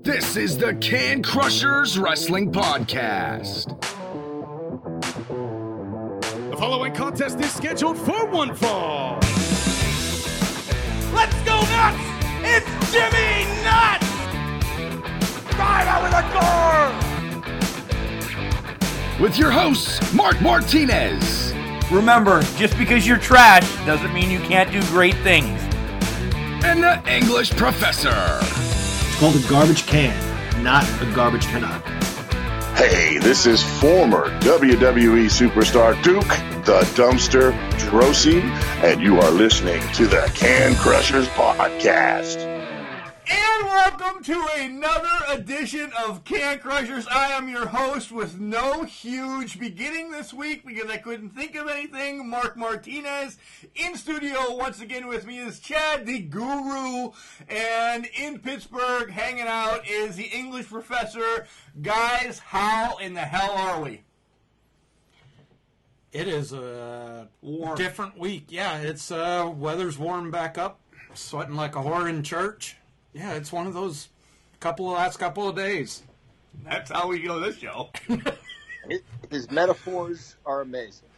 This is the Can Crushers Wrestling Podcast. The following contest is scheduled for one fall. Let's go nuts! It's Jimmy Nuts! Drive out with a car! With your hosts, Mark Martinez Remember, just because you're trash doesn't mean you can't do great things. and the English Professor. Called a garbage can, not a garbage cannot. Hey, this is former WWE superstar Duke, the dumpster Droese, and you are listening to the Can Crushers Podcast. And welcome to another edition of Can Crushers. I am your host with no huge beginning this week because I couldn't think of anything. Mark Martinez in studio once again with me is Chad the Guru, and in Pittsburgh hanging out is the English professor. Guys, how in the hell are we? It is a Warm. different week. Yeah, it's uh, weather's warm back up. Sweating like a whore in church. Yeah, it's one of those couple of last couple of days. That's how we go this show. His metaphors are amazing.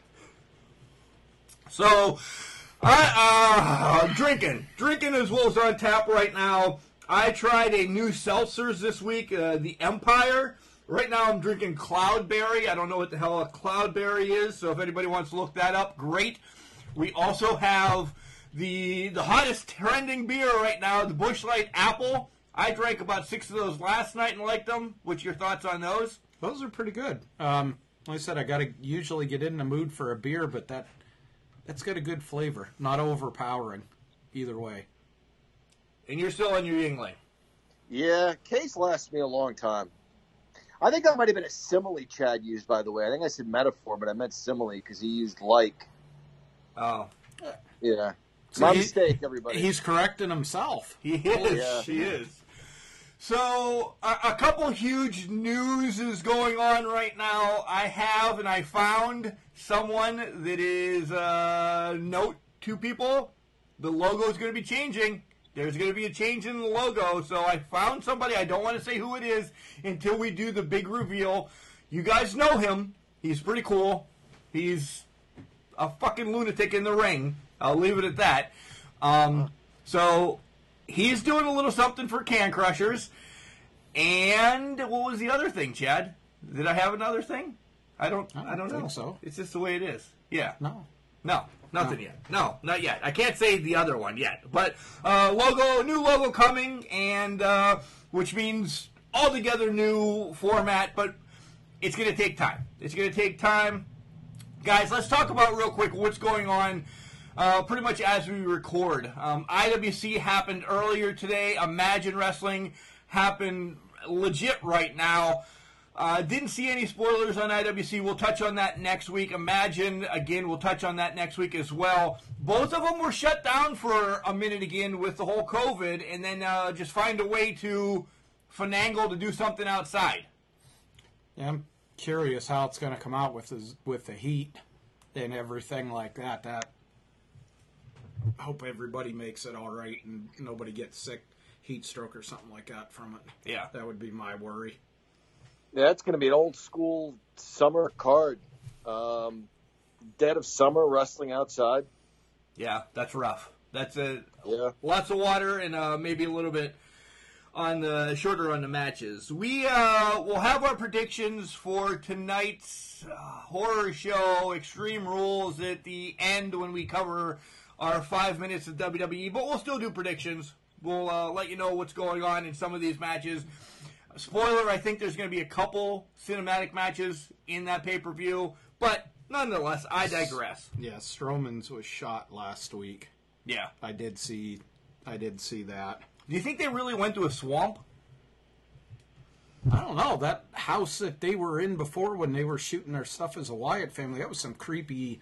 So, I uh, drinking, drinking as well as on tap right now. I tried a new seltzers this week, uh, the Empire. Right now, I'm drinking Cloudberry. I don't know what the hell a Cloudberry is, so if anybody wants to look that up, great. We also have the the hottest trending beer right now, the Busch Light Apple. I drank about six of those last night and liked them. What's your thoughts on those? Those are pretty good. Um, like I said, I got to usually get in the mood for a beer, but that that's got a good flavor, not overpowering either way. And you're still on your Yuengling. Yeah, case lasts me a long time. I think that might have been a simile Chad used, by the way. I think I said metaphor, but I meant simile because he used like. Oh, Yeah. My he- mistake, everybody. He's correcting himself. He is. yeah. He is. So a, a couple huge news is going on right now. I have and I found someone that is uh, note to people. The logo is going to be changing. There's going to be a change in the logo. So I found somebody. I don't want to say who it is until we do the big reveal. You guys know him. He's pretty cool. He's a fucking lunatic in the ring. I'll leave it at that. Um, so he's doing a little something for Can Crushers. And what was the other thing, Chad? Did I have another thing? I don't. I I don't don't, know. so. It's just the way it is. Yeah. No. No, nothing No. yet. No, not yet. I can't say the other one yet. But uh, logo, new logo coming, and uh, which means altogether new format. But it's going to take time. It's going to take time, guys. Let's talk about real quick what's going on. Uh, pretty much as we record, um, IWC happened earlier today. Imagine Wrestling happened legit right now. Uh, didn't see any spoilers on IWC. We'll touch on that next week. Imagine, again, we'll touch on that next week as well. Both of them were shut down for a minute again with the whole COVID, and then uh, just find a way to finagle to do something outside. Yeah, I'm curious how it's going to come out with his, with the heat and everything like that. That hope everybody makes it all right and nobody gets sick, heat stroke or something like that from it. Yeah. that would be my worry. yeah, it's going to be an old school summer card. Um, dead of summer, wrestling outside. Yeah, that's rough. That's a Yeah. lots of water and uh, maybe a little bit on the shorter on the matches. We uh, will have our predictions for tonight's uh, horror show, Extreme Rules, at the end when we cover our five minutes of WWE. But we'll still do predictions. We'll uh, let you know what's going on in some of these matches. Spoiler: I think there's going to be a couple cinematic matches in that pay per view, but nonetheless, I digress. Yeah, Strowman's was shot last week. Yeah. I did see, I did see that. Do you think they really went to a swamp? I don't know that house that they were in before when they were shooting their stuff as a Wyatt family. That was some creepy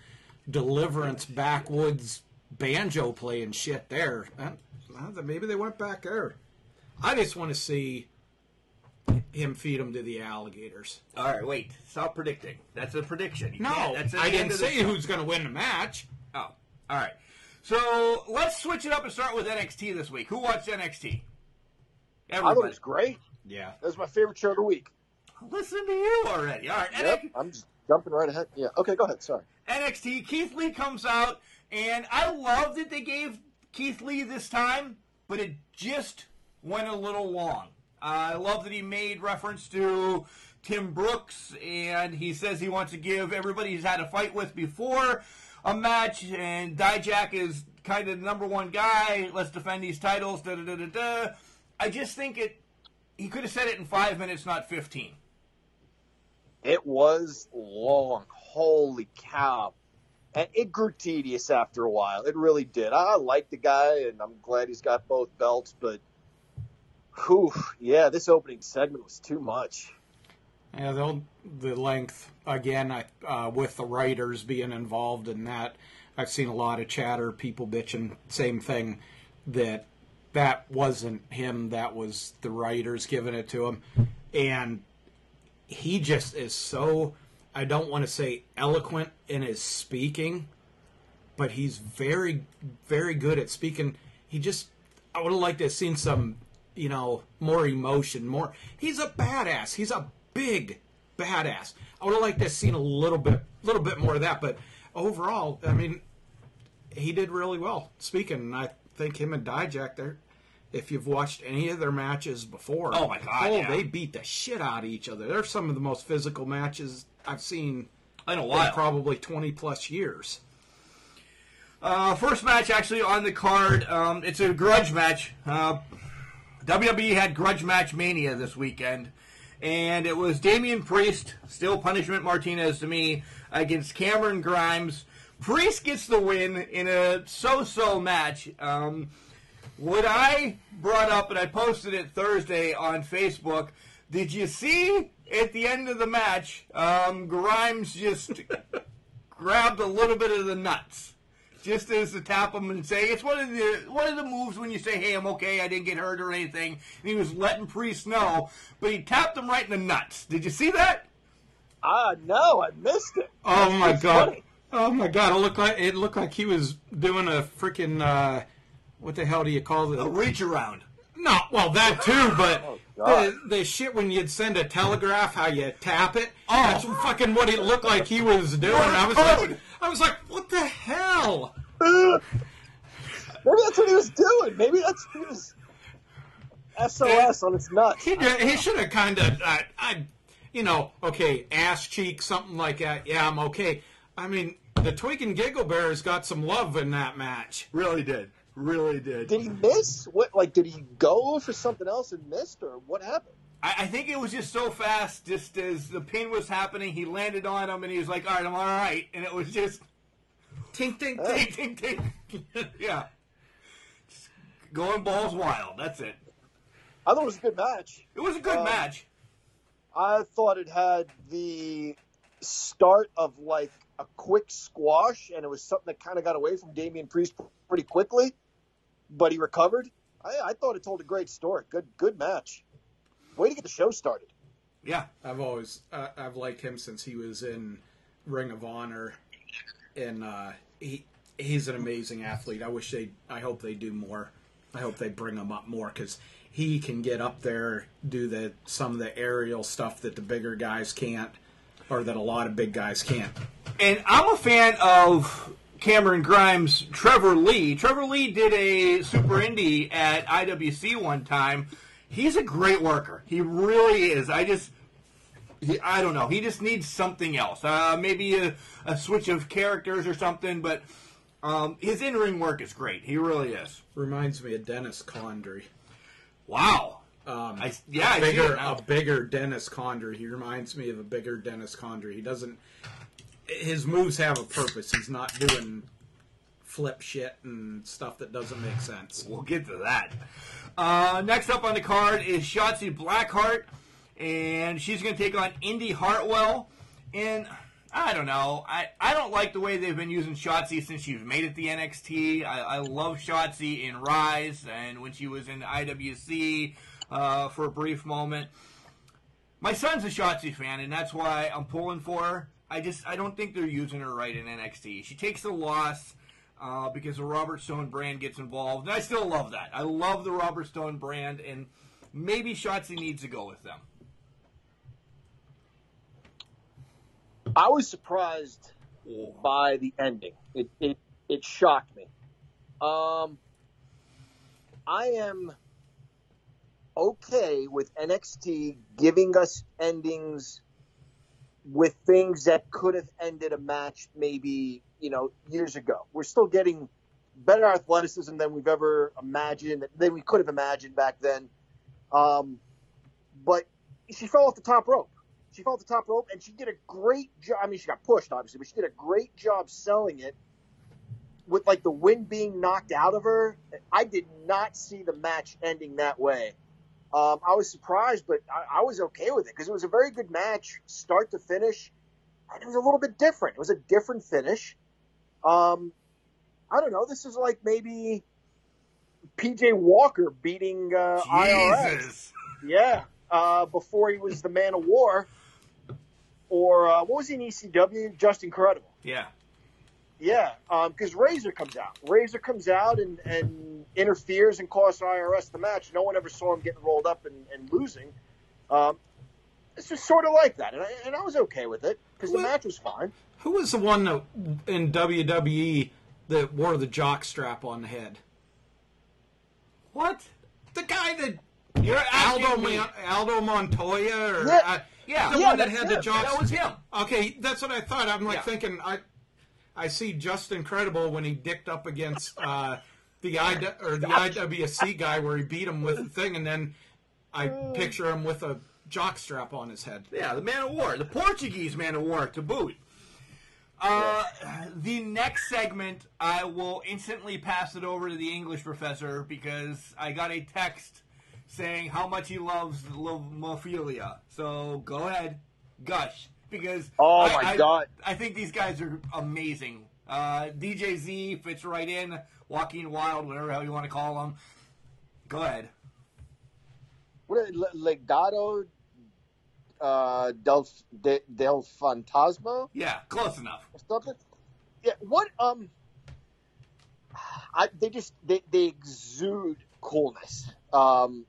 deliverance backwoods banjo playing shit there. Uh, maybe they went back there. I just want to see him feed them to the alligators. All right, wait. Stop predicting. That's a prediction. You No, can't- that's I the end didn't of the say show. who's going to win the match. Oh, all right. So let's switch it up and start with NXT this week. Who watched NXT? Everybody. I thought it was great. Yeah. That was my favorite show of the week. Listen to you already. All right. Yep, I'm just jumping right ahead. Yeah. Okay, go ahead. Sorry. NXT, Keith Lee comes out, and I love that they gave Keith Lee this time, but it just went a little long. I love that he made reference to Tim Brooks, and he says he wants to give everybody he's had a fight with before a match, and Dijak is kind of the number one guy. Let's defend these titles. Da da da da da. I just think it. He could have said it in five minutes, not fifteen. It was long. Holy cow. And it grew tedious after a while. It really did. I like the guy, and I'm glad he's got both belts, but whew, yeah, this opening segment was too much. Yeah, the the length again. I, uh, with the writers being involved in that, I've seen a lot of chatter, people bitching. Same thing that that wasn't him. That was the writers giving it to him, and he just is so. I don't want to say eloquent in his speaking, but he's very, very good at speaking. He just. I would have liked to have seen some, you know, more emotion. More. He's a badass. He's a big badass. I would have liked to have seen a little bit, a little bit more of that. But overall, I mean, he did really well speaking. And I think him and Dijak, there, if you've watched any of their matches before, Oh, my God, oh, yeah. they beat the shit out of each other. They're some of the most physical matches I've seen In a in while. probably twenty plus years. Uh, first match actually on the card. Um, it's a grudge match. Uh, WWE had Grudge Match Mania this weekend, and it was Damian Priest, still Punishment Martinez to me, against Cameron Grimes. Priest gets the win in a so-so match. Um, what I brought up, and I posted it Thursday on Facebook. Did you see at the end of the match, um, Grimes just grabbed a little bit of the nuts, just as to tap him and say it's one of the one of the moves when you say, "Hey, I'm okay. I didn't get hurt or anything." And he was letting Priest know, but he tapped him right in the nuts. Did you see that? Ah, no, I missed it. Oh my god! funny. Oh my god! It looked like it looked like he was doing a freaking uh, what the hell do you call it? A reach around. No, well that too, but Oh, the, the shit when you'd send a telegraph, how you tap it. Oh. That's fucking what it looked like he was doing. I was like, I was like, what the hell? Maybe that's what he was doing. Maybe that's he was SOS on his nuts. He did- he should have kind of, I, I, you know, okay, ass cheek, something like that. Yeah, I'm okay. I mean, the Twig and Giggle Bears got some love in that match. Really did. Really did. Did he miss? What like did he go for something else and missed, or what happened? I, I think it was just so fast. Just as the pin was happening, he landed on him, and he was like, "All right, I'm all right." And it was just Tink, tink, ting, tink. ting, ting. yeah, Just going balls wild. That's it. I thought it was a good match. It was a good Um, match. I thought it had the start of like a quick squash, and it was something that kind of got away from Damian Priest pretty quickly, but he recovered. I, I thought it told a great story. Good, good match. Way to get the show started. Yeah, I've always uh, I've liked him since he was in Ring of Honor, and uh, he he's an amazing athlete. I wish they I hope they do more. I hope they bring him up more because he can get up there, do the some of the aerial stuff that the bigger guys can't, or that a lot of big guys can't. and I'm a fan of Cameron Grimes, Trevor Lee. Trevor Lee did a super indie at IWC one time. He's a great worker. He really is. I just, he, I don't know. He just needs something else. Uh, maybe a, a switch of characters or something. But um, his in-ring work is great. He really is. Reminds me of Dennis Condrey. Wow. Um, I, yeah, I a bigger, a bigger Dennis Condrey. He reminds me of a bigger Dennis Condrey. He doesn't. His moves have a purpose. He's not doing flip shit and stuff that doesn't make sense. We'll get to that. Uh, next up on the card is Shotzi Blackheart, and she's going to take on Indy Hartwell. And I don't know. I, I don't like the way they've been using Shotzi since she's made it the NXT. I, I love Shotzi in Rise and when she was in IWC uh, for a brief moment. My son's a Shotzi fan, and that's why I'm pulling for her. I just I don't think they're using her right in NXT. She takes the loss uh, because the Robert Stone brand gets involved, and I still love that. I love the Robert Stone brand, and maybe Shotzi needs to go with them. I was surprised by the ending. It it it shocked me. Um, I am okay with NXT giving us endings with things that could have ended a match maybe you know years ago. We're still getting better athleticism than we've ever imagined than we could have imagined back then. Um, but she fell off the top rope. She fell off the top rope, and she did a great job. I mean, she got pushed, obviously, but she did a great job selling it with like the wind being knocked out of her. I did not see the match ending that way. Um, I was surprised, but I, I was okay with it because it was a very good match, start to finish, and it was a little bit different. It was a different finish. Um, I don't know. This is like maybe PJ Walker beating uh, IRS. Yeah, uh, before he was the Man of War, or uh, what was he in ECW? Justin Credible. Yeah. Yeah, because Razor comes out. Razor comes out and, and interferes and costs IRS the match. No one ever saw him getting rolled up and, and losing. Um, it's just sort of like that, and I, and I was okay with it because the match was fine. Who was the one that in WWE that wore the jock strap on the head? What? The guy that You're Aldo asking me. Mon- Aldo Montoya or Yeah. uh, Yeah. the Yeah, one that that's had the him. jock. That was him. Okay, that's what I thought. I'm like Yeah. thinking I I see Justin Credible when he dicked up against uh, the I or the IWC guy where he beat him with the thing, and then I picture him with a jock strap on his head. Yeah, the Man of War, the Portuguese Man of War to boot. Uh, the next segment, I will instantly pass it over to the English professor because I got a text saying how much he loves Lomophilia. So go ahead, gush, because Oh, I, my I- God. I think these guys are amazing. Uh, DJ Z fits right in. Joaquin Wild, whatever the hell you want to call him. Go ahead. What is it, Legado uh, del, de, del Fantasma? Yeah, close enough. something. Yeah, what um, I they just they they exude coolness. Um,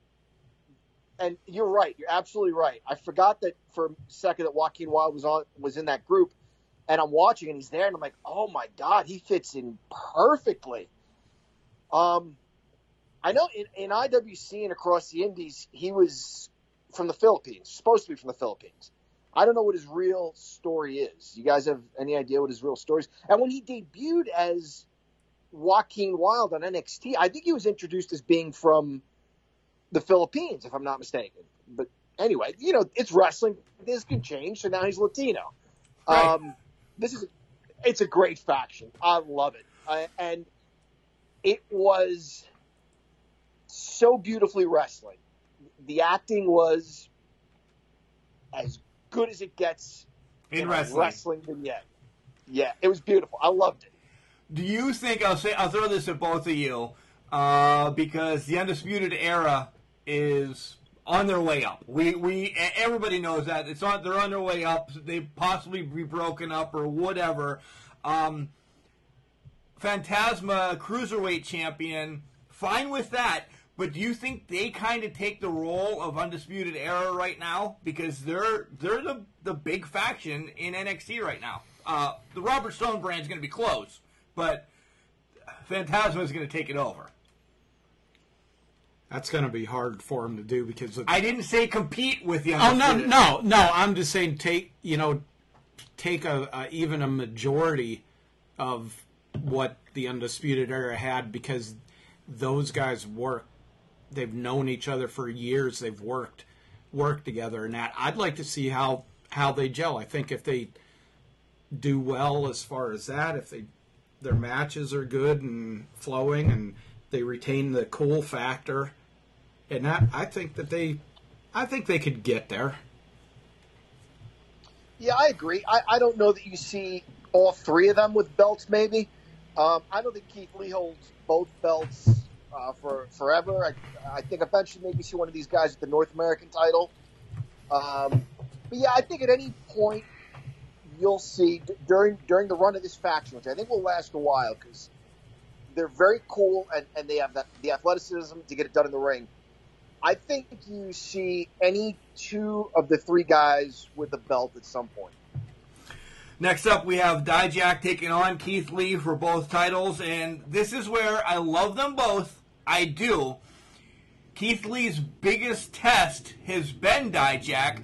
and you're right. You're absolutely right. I forgot that for a second that Joaquin Wild was on was in that group, and I'm watching and he's there, and I'm like, oh my god, he fits in perfectly. Um, I know in, in IWC and across the Indies, he was from the Philippines, supposed to be from the Philippines. I don't know what his real story is. You guys have any idea what his real story is? And when he debuted as Joaquin Wild on NXT, I think he was introduced as being from the Philippines, if I'm not mistaken. But anyway, you know, it's wrestling. This can change. So now he's Latino. Right. Um, this is it's a great faction. I love it, I, and it was so beautifully wrestling. The acting was as good as it gets In a wrestling. wrestling vignette. Yeah, it was beautiful. I loved it. Do you think I'll say I'll throw this at both of you uh, because the undisputed era is on their way up. We we everybody knows that it's on they're on their way up. They possibly be broken up or whatever. Um, Fantasma cruiserweight champion, fine with that. But do you think they kind of take the role of undisputed era right now because they're they're the the big faction in NXT right now? Uh, the Robert Stone brand is going to be close, but Fantasma is going to take it over. That's going to be hard for him to do because of I didn't say compete with the Oh no, no, no! I'm just saying take you know take a, a even a majority of what the undisputed era had because those guys work. They've known each other for years. They've worked worked together, and that I'd like to see how how they gel. I think if they do well as far as that, if they their matches are good and flowing, and they retain the cool factor, and that I think that they I think they could get there. Yeah, I agree. I, I don't know that you see all three of them with belts. Maybe um, I don't think Keith Lee holds both belts uh, for forever. I, I think eventually maybe see one of these guys with the North American title. Um, but yeah, I think at any point you'll see d- during during the run of this faction, which I think will last a while because they're very cool and, and they have that the athleticism to get it done in the ring. I think you see any two of the three guys with the belt at some point. Next up, we have Dijak taking on Keith Lee for both titles, and this is where I love them both. I do. Keith Lee's biggest test has been Dijak.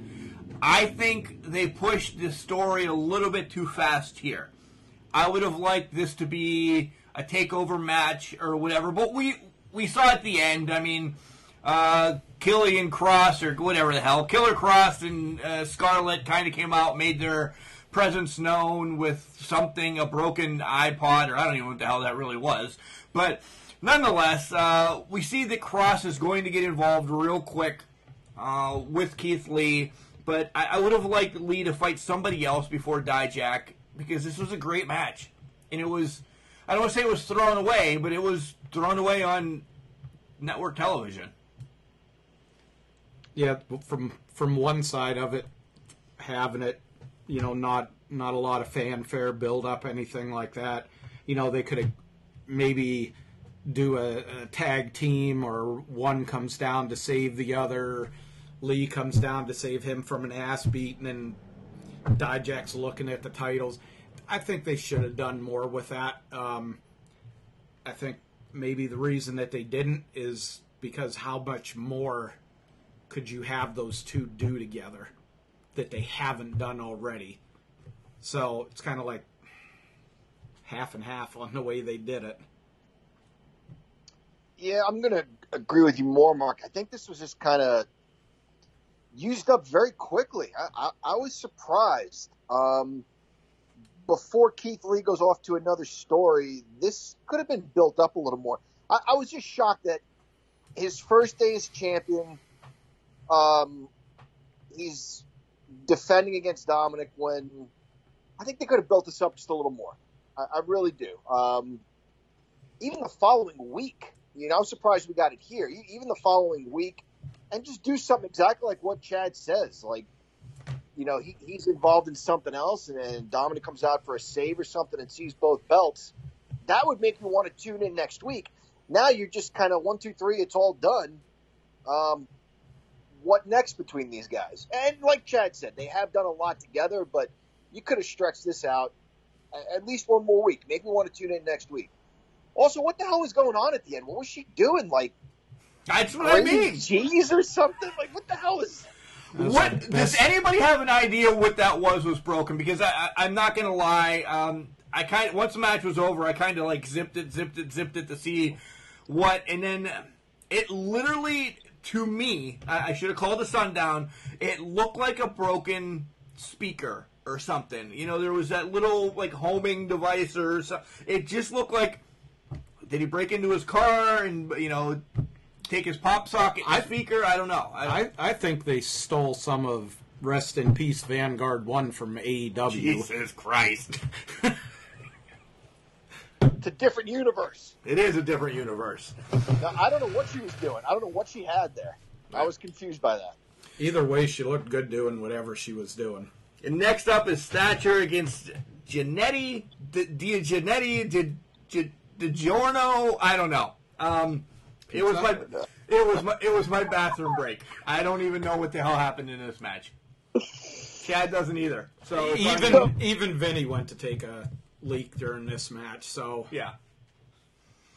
I think they pushed the story a little bit too fast here. I would have liked this to be a takeover match or whatever, but we we saw at the end. I mean, uh, Killian Cross or whatever the hell, Killer Kross and uh, Scarlett kind of came out, made their presence known with something, a broken iPod, or I don't even know what the hell that really was. But nonetheless, uh, we see that Kross is going to get involved real quick uh, with Keith Lee. But I, I would have liked Lee to fight somebody else before Dijak because this was a great match. And it was, I don't want to say it was thrown away, but it was thrown away on network television. Yeah, from from one side of it, having it, you know, not not a lot of fanfare build up, anything like that. You know, they could maybe do a, a, tag team, or one comes down to save the other. Lee comes down to save him from an ass beating, and Dijak's looking at the titles. I think they should have done more with that. Um, I think maybe the reason that they didn't is because how much more could you have those two do together that they haven't done already? So it's kind of like half and half on the way they did it. Yeah, I'm going to agree with you more, Mark. I think this was just kind of used up very quickly. I, I, I was surprised. Um, before Keith Lee goes off to another story, this could have been built up a little more. I, I was just shocked that his first day as champion, um, he's defending against Dominik when I think they could have built this up just a little more. I, I really do. Um, even the following week, you know, I'm surprised we got it here. Even the following week, and just do something exactly like what Chad says. Like, you know, he, he's involved in something else, and then Dominik comes out for a save or something and sees both belts. That would make me want to tune in next week. Now you're just kind of one, two, three. It's all done. Um, what next between these guys? And like Chad said, they have done a lot together, but you could have stretched this out at least one more week. Maybe me want to tune in next week. Also, what the hell was going on at the end? What was she doing? Like, that's what I mean. Cheese or something? Like, what the hell is? What does anybody have an idea what that was was broken? Because I, I am not gonna lie. Um, I kind of, once the match was over, I kind of like zipped it, zipped it, zipped it to see what, and then it literally to me, I, I should have called the sundown. It looked like a broken speaker or something. You know, there was that little like homing device or something. It just looked like did he break into his car and you know take his pop socket I, speaker? I don't know. I, I, I think they stole some of Rest in Peace Vanguard One from AEW. Jesus Christ. it's a different universe. It is a different universe. Now, I don't know what she was doing. I don't know what she had there. I was confused by that. Either way, she looked good doing whatever she was doing. And next up is Thatcher against Janetti, Di Janetti, DiGiorno. I don't know. Um, it was my it was my it was my bathroom break. I don't even know what the hell happened in this match. Chad doesn't either. So even even Vinny went to take a leak during this match. So yeah.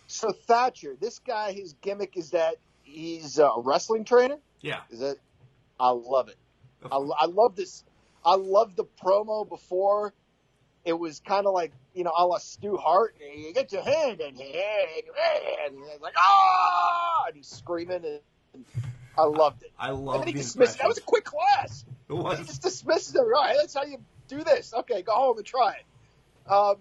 So Thatcher, this guy, his gimmick is that he's a wrestling trainer. Yeah. Is it? I love it. I, I love this. I love the promo before. It was kind of like you know, a la Stu Hart. You get your hand in here, and he's like, ah, and he's screaming, and I loved it. I love. And then he dismissed. That was a quick class. It was. He just dismisses it. All right, that's how you do this. Okay, go home and try it. Um,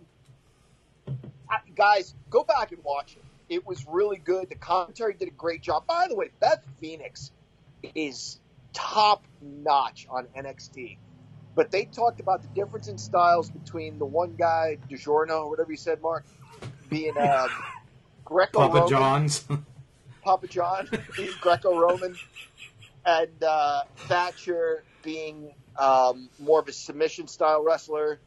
I, guys, go back and watch it. It was really good. The commentary did a great job. By the way, Beth Phoenix is top notch on NXT. But they talked about the difference in styles between the one guy, DiGiorno, or whatever you said, Mark, being uh, Greco-Roman. Papa John's. Papa John being Greco-Roman, and uh, Thatcher being um, more of a submission style wrestler,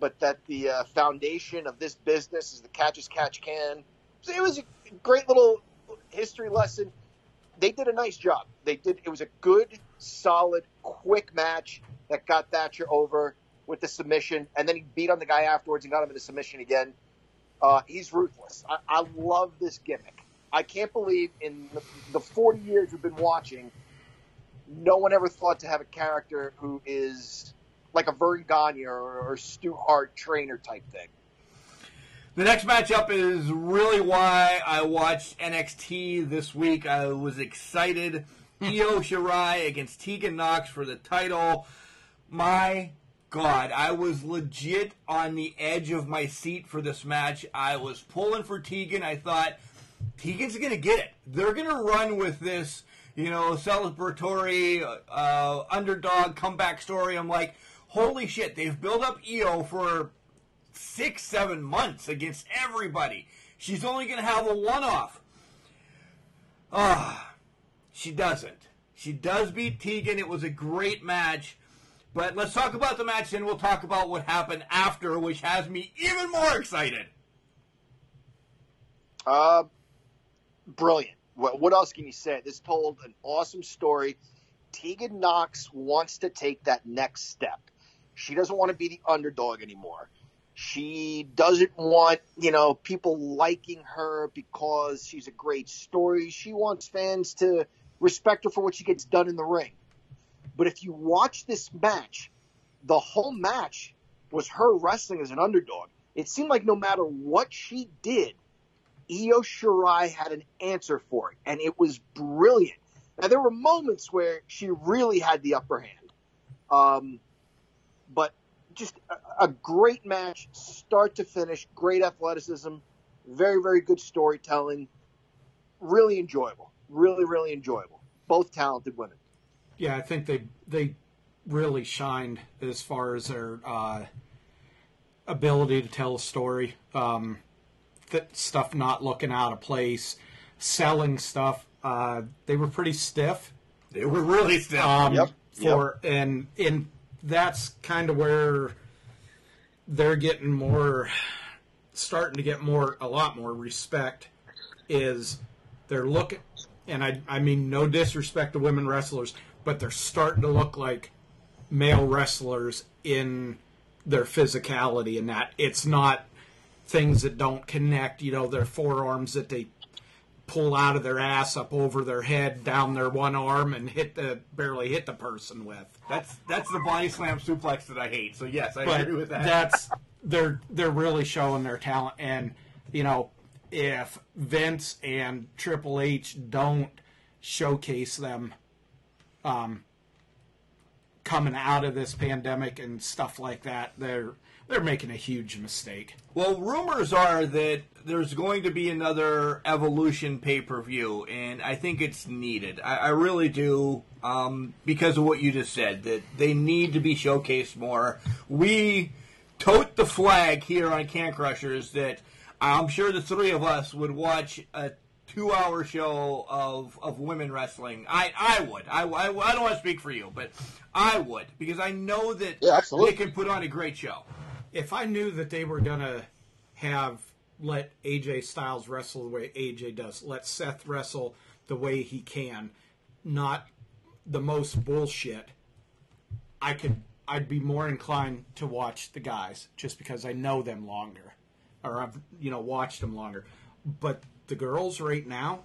but that the uh, foundation of this business is the catch as catch can. So it was a great little history lesson. they did a nice job. They did. It was a good, solid, quick match that got Thatcher over with the submission, and then he beat on the guy afterwards and got him in the submission again. Uh, he's ruthless. I, I love this gimmick. I can't believe in the, the 40 years we've been watching, no one ever thought to have a character who is like a Verne Gagne or, or Stu Hart trainer type thing. The next matchup is really why I watched NXT this week. I was excited. Io Shirai against Tegan Nox for the title. My God, I was legit on the edge of my seat for this match. I was pulling for Tegan. I thought Tegan's going to get it. They're going to run with this, you know, celebratory uh, underdog comeback story. I'm like, holy shit, they've built up Io for six, seven months against everybody. She's only going to have a one off. Ah, she doesn't. She does beat Tegan. It was a great match. But let's talk about the match, and we'll talk about what happened after, which has me even more excited. Uh, brilliant. What, what else can you say? This told an awesome story. Tegan Knox wants to take that next step. She doesn't want to be the underdog anymore. She doesn't want, you know, people liking her because she's a great story. She wants fans to respect her for what she gets done in the ring. But if you watch this match, the whole match was her wrestling as an underdog. It seemed like no matter what she did, Io Shirai had an answer for it, and it was brilliant. Now there were moments where she really had the upper hand, um, just a, a great match, start to finish. Great athleticism, very very good storytelling, really enjoyable, really really enjoyable. Both talented women. Yeah, I think they they really shined as far as their uh, ability to tell a story. Um, that stuff not looking out of place, selling stuff. Uh, they were pretty stiff. They were really stiff. Um, Yep, For and and that's kind of where they're getting more, starting to get more, a lot more respect. Is they're looking, and I I mean no disrespect to women wrestlers, but they're starting to look like male wrestlers in their physicality and that it's not things that don't connect, you know, their forearms that they pull out of their ass up over their head down their one arm and hit the barely hit the person with. That's that's the body slam suplex that I hate. So yes, I But agree with that. that's they're they're really showing their talent and you know if Vince and Triple H don't showcase them um coming out of this pandemic and stuff like that they're they're making a huge mistake. Well, rumors are that there's going to be another Evolution pay per view, and I think it's needed. I, I really do, um, because of what you just said, that they need to be showcased more. We tote the flag here on Can Crushers that I'm sure the three of us would watch a two hour show of, of women wrestling. I, I would. I, I, I don't want to speak for you, but I would, because I know that Yeah, absolutely. they can put on a great show. If I knew that they were gonna have let AJ Styles wrestle the way AJ does, let Seth wrestle the way he can, not the most bullshit, I could I'd be more inclined to watch the guys just because I know them longer, or I've you know watched them longer. But the girls right now,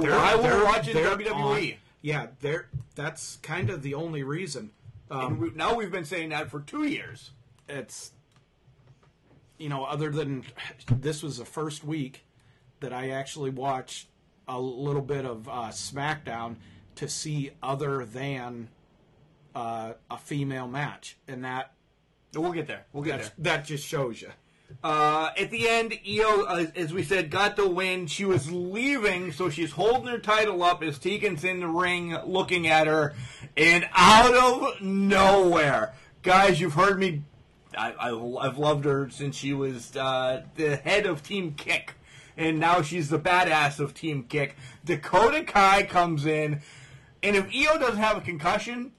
they're- why we're they're- watching they're WWE. on- yeah, they're that's kind of the only reason. And um, we, now we've been saying that for two years. It's you know other than this was the first week that i actually watched a little bit of uh, smackdown to see other than uh, a female match and that We'll get there. We'll get that, there. that just shows you Uh, at the end, Io, uh, as we said, got the win. She was leaving, so she's holding her title up as Tegan's in the ring looking at her. And out of nowhere, guys, you've heard me. I, I, I've loved her since she was uh, the head of Team Kick. And now she's the badass of Team Kick. Dakota Kai comes in. And if Io doesn't have a concussion,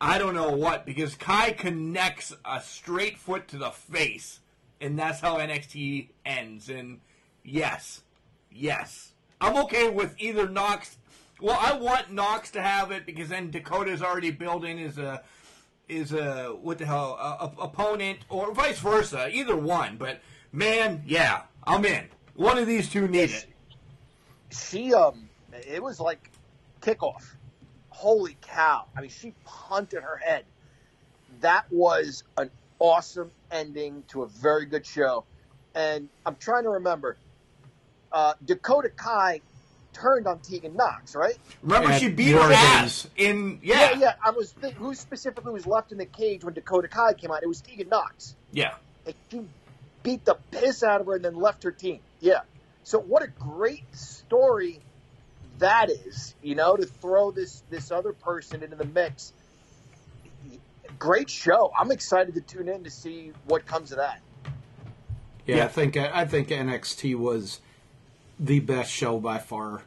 I don't know what, because Kai connects a straight foot to the face, and that's how NXT ends. And yes, yes, I'm okay with either Nox. Well, I want Nox to have it because then Dakota's already building in as a is a what the hell a, a, opponent or vice versa. Either one, but man, yeah, I'm in. One of these two needs it. She um, it was like kickoff. Holy cow! I mean, she punted her head. That was an awesome ending to a very good show. And I'm trying to remember. Uh, Dakota Kai turned on Tegan Nox, right? Remember, At she beat her ass days. in yeah, yeah. I was thinking who specifically was left in the cage when Dakota Kai came out. It was Tegan Nox. yeah. And she beat the piss out of her and then left her team. Yeah. So what a great story that is, you know, to throw this this other person into the mix. Great show. I'm excited to tune in to see what comes of that. Yeah, Yeah. I think I think NXT was the best show by far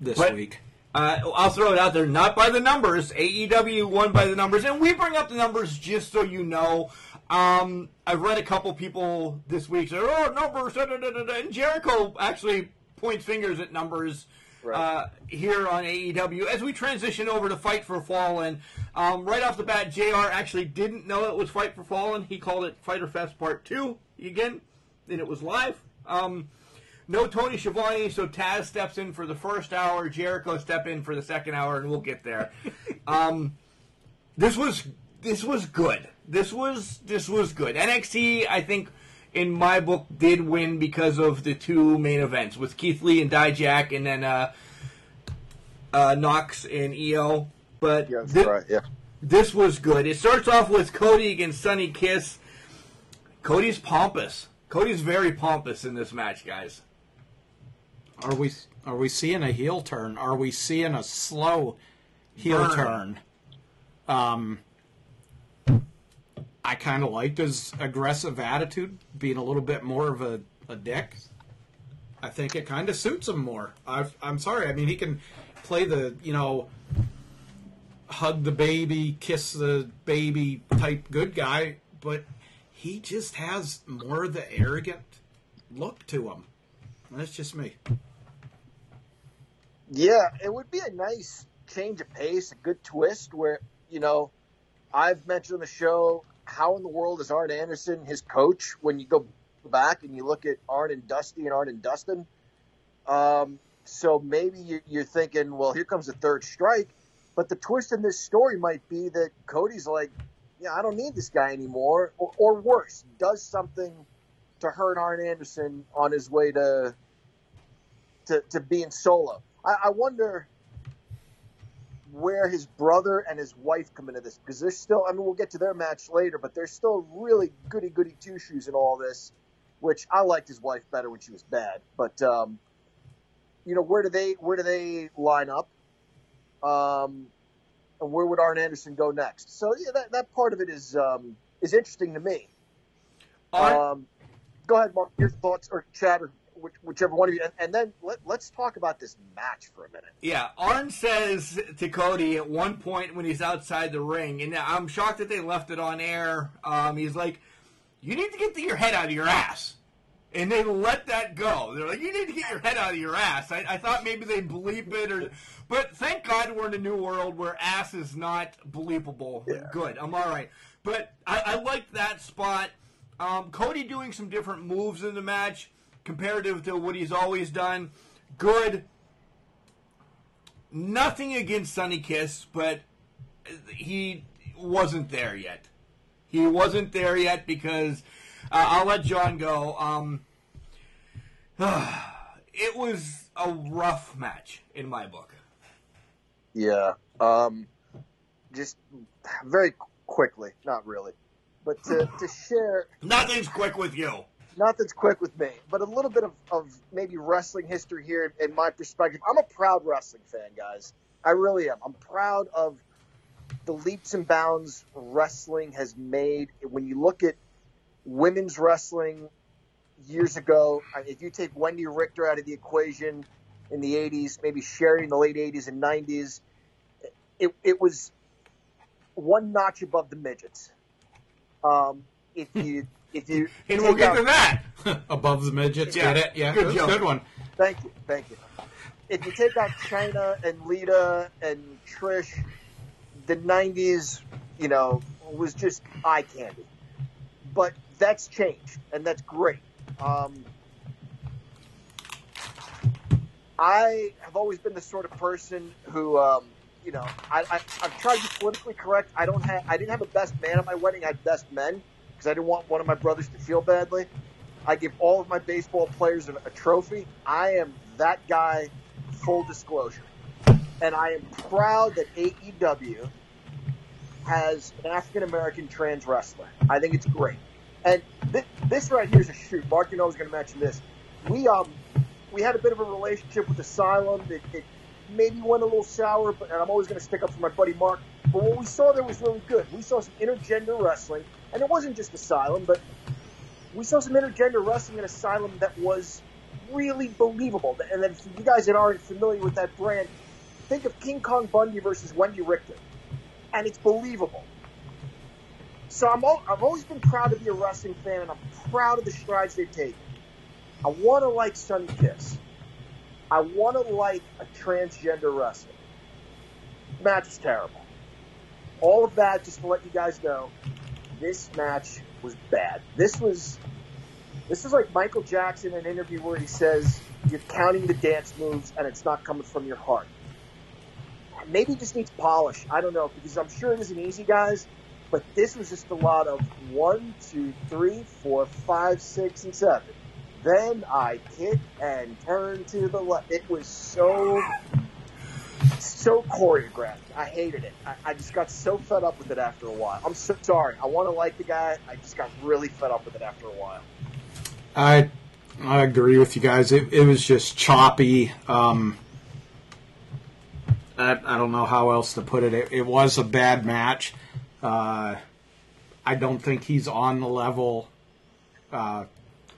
this But- week. Uh, I'll throw it out there, not by the numbers. AEW won by the numbers, and we bring up the numbers just so you know. Um, I've read a couple people this week say, "Oh, numbers," da, da, da, da, da," and Jericho actually points fingers at numbers uh, here on AEW as we transition over to Fight for Fallen. Um, right off the bat, Jr. actually didn't know it was Fight for Fallen. He called it Fyter Fest Part Two again, and it was live. Um, no Tony Schiavone, so Taz steps in for the first hour. Jericho step in for the second hour, and we'll get there. um, this was this was good. This was this was good. NXT, I think, in my book, did win because of the two main events with Keith Lee and Dijak, and then uh, uh, Nox and Io. But thi- Yeah. this was good. It starts off with Cody against Sonny Kiss. Cody's pompous. Cody's very pompous in this match, guys. Are we are we seeing a heel turn? Are we seeing a slow heel Burn. turn? Um, I kind of liked his aggressive attitude, being a little bit more of a, a dick. I think it kind of suits him more. I've, I'm sorry. I mean, he can play the you know hug the baby, kiss the baby type good guy, but he just has more of the arrogant look to him. That's just me. Yeah, it would be a nice change of pace, a good twist where, you know, I've mentioned on the show how in the world is Arn Anderson his coach when you go back and you look at Arn and Dusty and Arn and Dustin. Um, so maybe you- you're thinking, well, here comes the third strike. But the twist in this story might be that Cody's like, yeah, I don't need this guy anymore. Or, or worse, does something to hurt Arn Anderson on his way to to, to being solo. I, I wonder where his brother and his wife come into this because they're still. I mean, we'll get to their match later, but they're still really goody goody two shoes in all this. Which I liked his wife better when she was bad, but um, you know where do they where do they line up? Um, and where would Arn Anderson go next? So yeah, that, that part of it is um, is interesting to me. Arn- Um, go ahead, Mark. Your thoughts or Chad or which, whichever one of you, and, and then let, let's talk about this match for a minute. Yeah, Arn says to Cody at one point when he's outside the ring, and I'm shocked that they left it on air. Um, he's like, "You need to get your head out of your ass," and they let that go. They're like, "You need to get your head out of your ass." I, I thought maybe they'd bleep it, or, but thank God we're in a new world where ass is not bleepable. Good, I'm all right. But I, I liked that spot. Um, Cody doing some different moves in the match comparative to what he's always done. Good nothing against Sonny Kiss, but he wasn't there yet. He wasn't there yet because uh, I'll let John go. Um, it was a rough match in my book. Yeah. Um, just very quickly, not really, but to, to share, Nothing's quick with you. Nothing's quick with me, but a little bit of, of maybe wrestling history here in my perspective. I'm a proud wrestling fan, guys. I really am. I'm proud of the leaps and bounds wrestling has made. When you look at women's wrestling years ago, if you take Wendi Richter out of the equation in the 80s, maybe Sherri in the late 80s and 90s, it, it was one notch above the midgets. Um, if you if you And we'll get out- to that. Above the midgets, Yeah, get it? Yeah, good good one. Thank you, thank you. If you take out Chyna and Lita and Trish, the '90s, you know, was just eye candy. But that's changed, and that's great. Um, I have always been the sort of person who, um, you know, I, I, I've tried to be politically correct. I don't have, I didn't have a best man at my wedding. I had best men because I didn't want one of my brothers to feel badly. I give all of my baseball players a, a trophy. I am that guy, full disclosure. And I am proud that AEW has an African American trans wrestler. I think it's great. And th- this right here is a shoot. Mark, you know, I was going to mention this. We um we had a bit of a relationship with Asylum. It, it maybe went a little sour, but and I'm always going to stick up for my buddy Mark. But what we saw there was really good. We saw some intergender wrestling, and it wasn't just Asylum, but we saw some intergender wrestling in Asylum that was really believable. And then, for you guys that aren't familiar with that brand, think of King Kong Bundy versus Wendi Richter, and it's believable. So I'm al- I've always been proud to be a wrestling fan, and I'm proud of the strides they've taken. I want to like Sonny Kiss. I want to like a transgender wrestler. The match was terrible. All of that, just to let you guys know, this match was bad. This was this is like Michael Jackson in an interview where he says you're counting the dance moves and it's not coming from your heart. Maybe it just needs polish. I don't know because I'm sure it isn't easy, guys. But this was just a lot of one, two, three, four, five, six, and seven. Then I kick and turn to the left. It was so so choreographed. I hated it. I, I just got so fed up with it after a while. I'm so sorry. I want to like the guy. I just got really fed up with it after a while. I I agree with you guys. It, it was just choppy. Um, I, I don't know how else to put it. It, it was a bad match. Uh, I don't think he's on the level. Uh,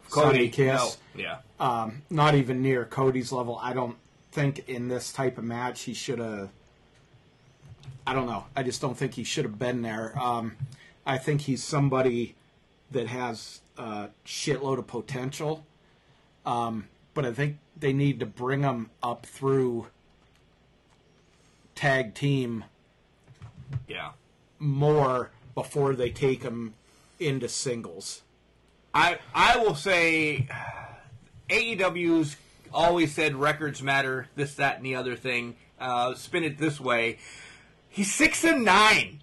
Sonny Kiss. No. Yeah. um, not even near Cody's level. I don't think in this type of match he should have. I don't know. I just don't think he should have been there. Um, I think he's somebody that has a shitload of potential, um, but I think they need to bring him up through tag team Yeah. more before they take him into singles. I I will say AEW's always said records matter, this, that, and the other thing. Uh, spin it this way. He's six and nine.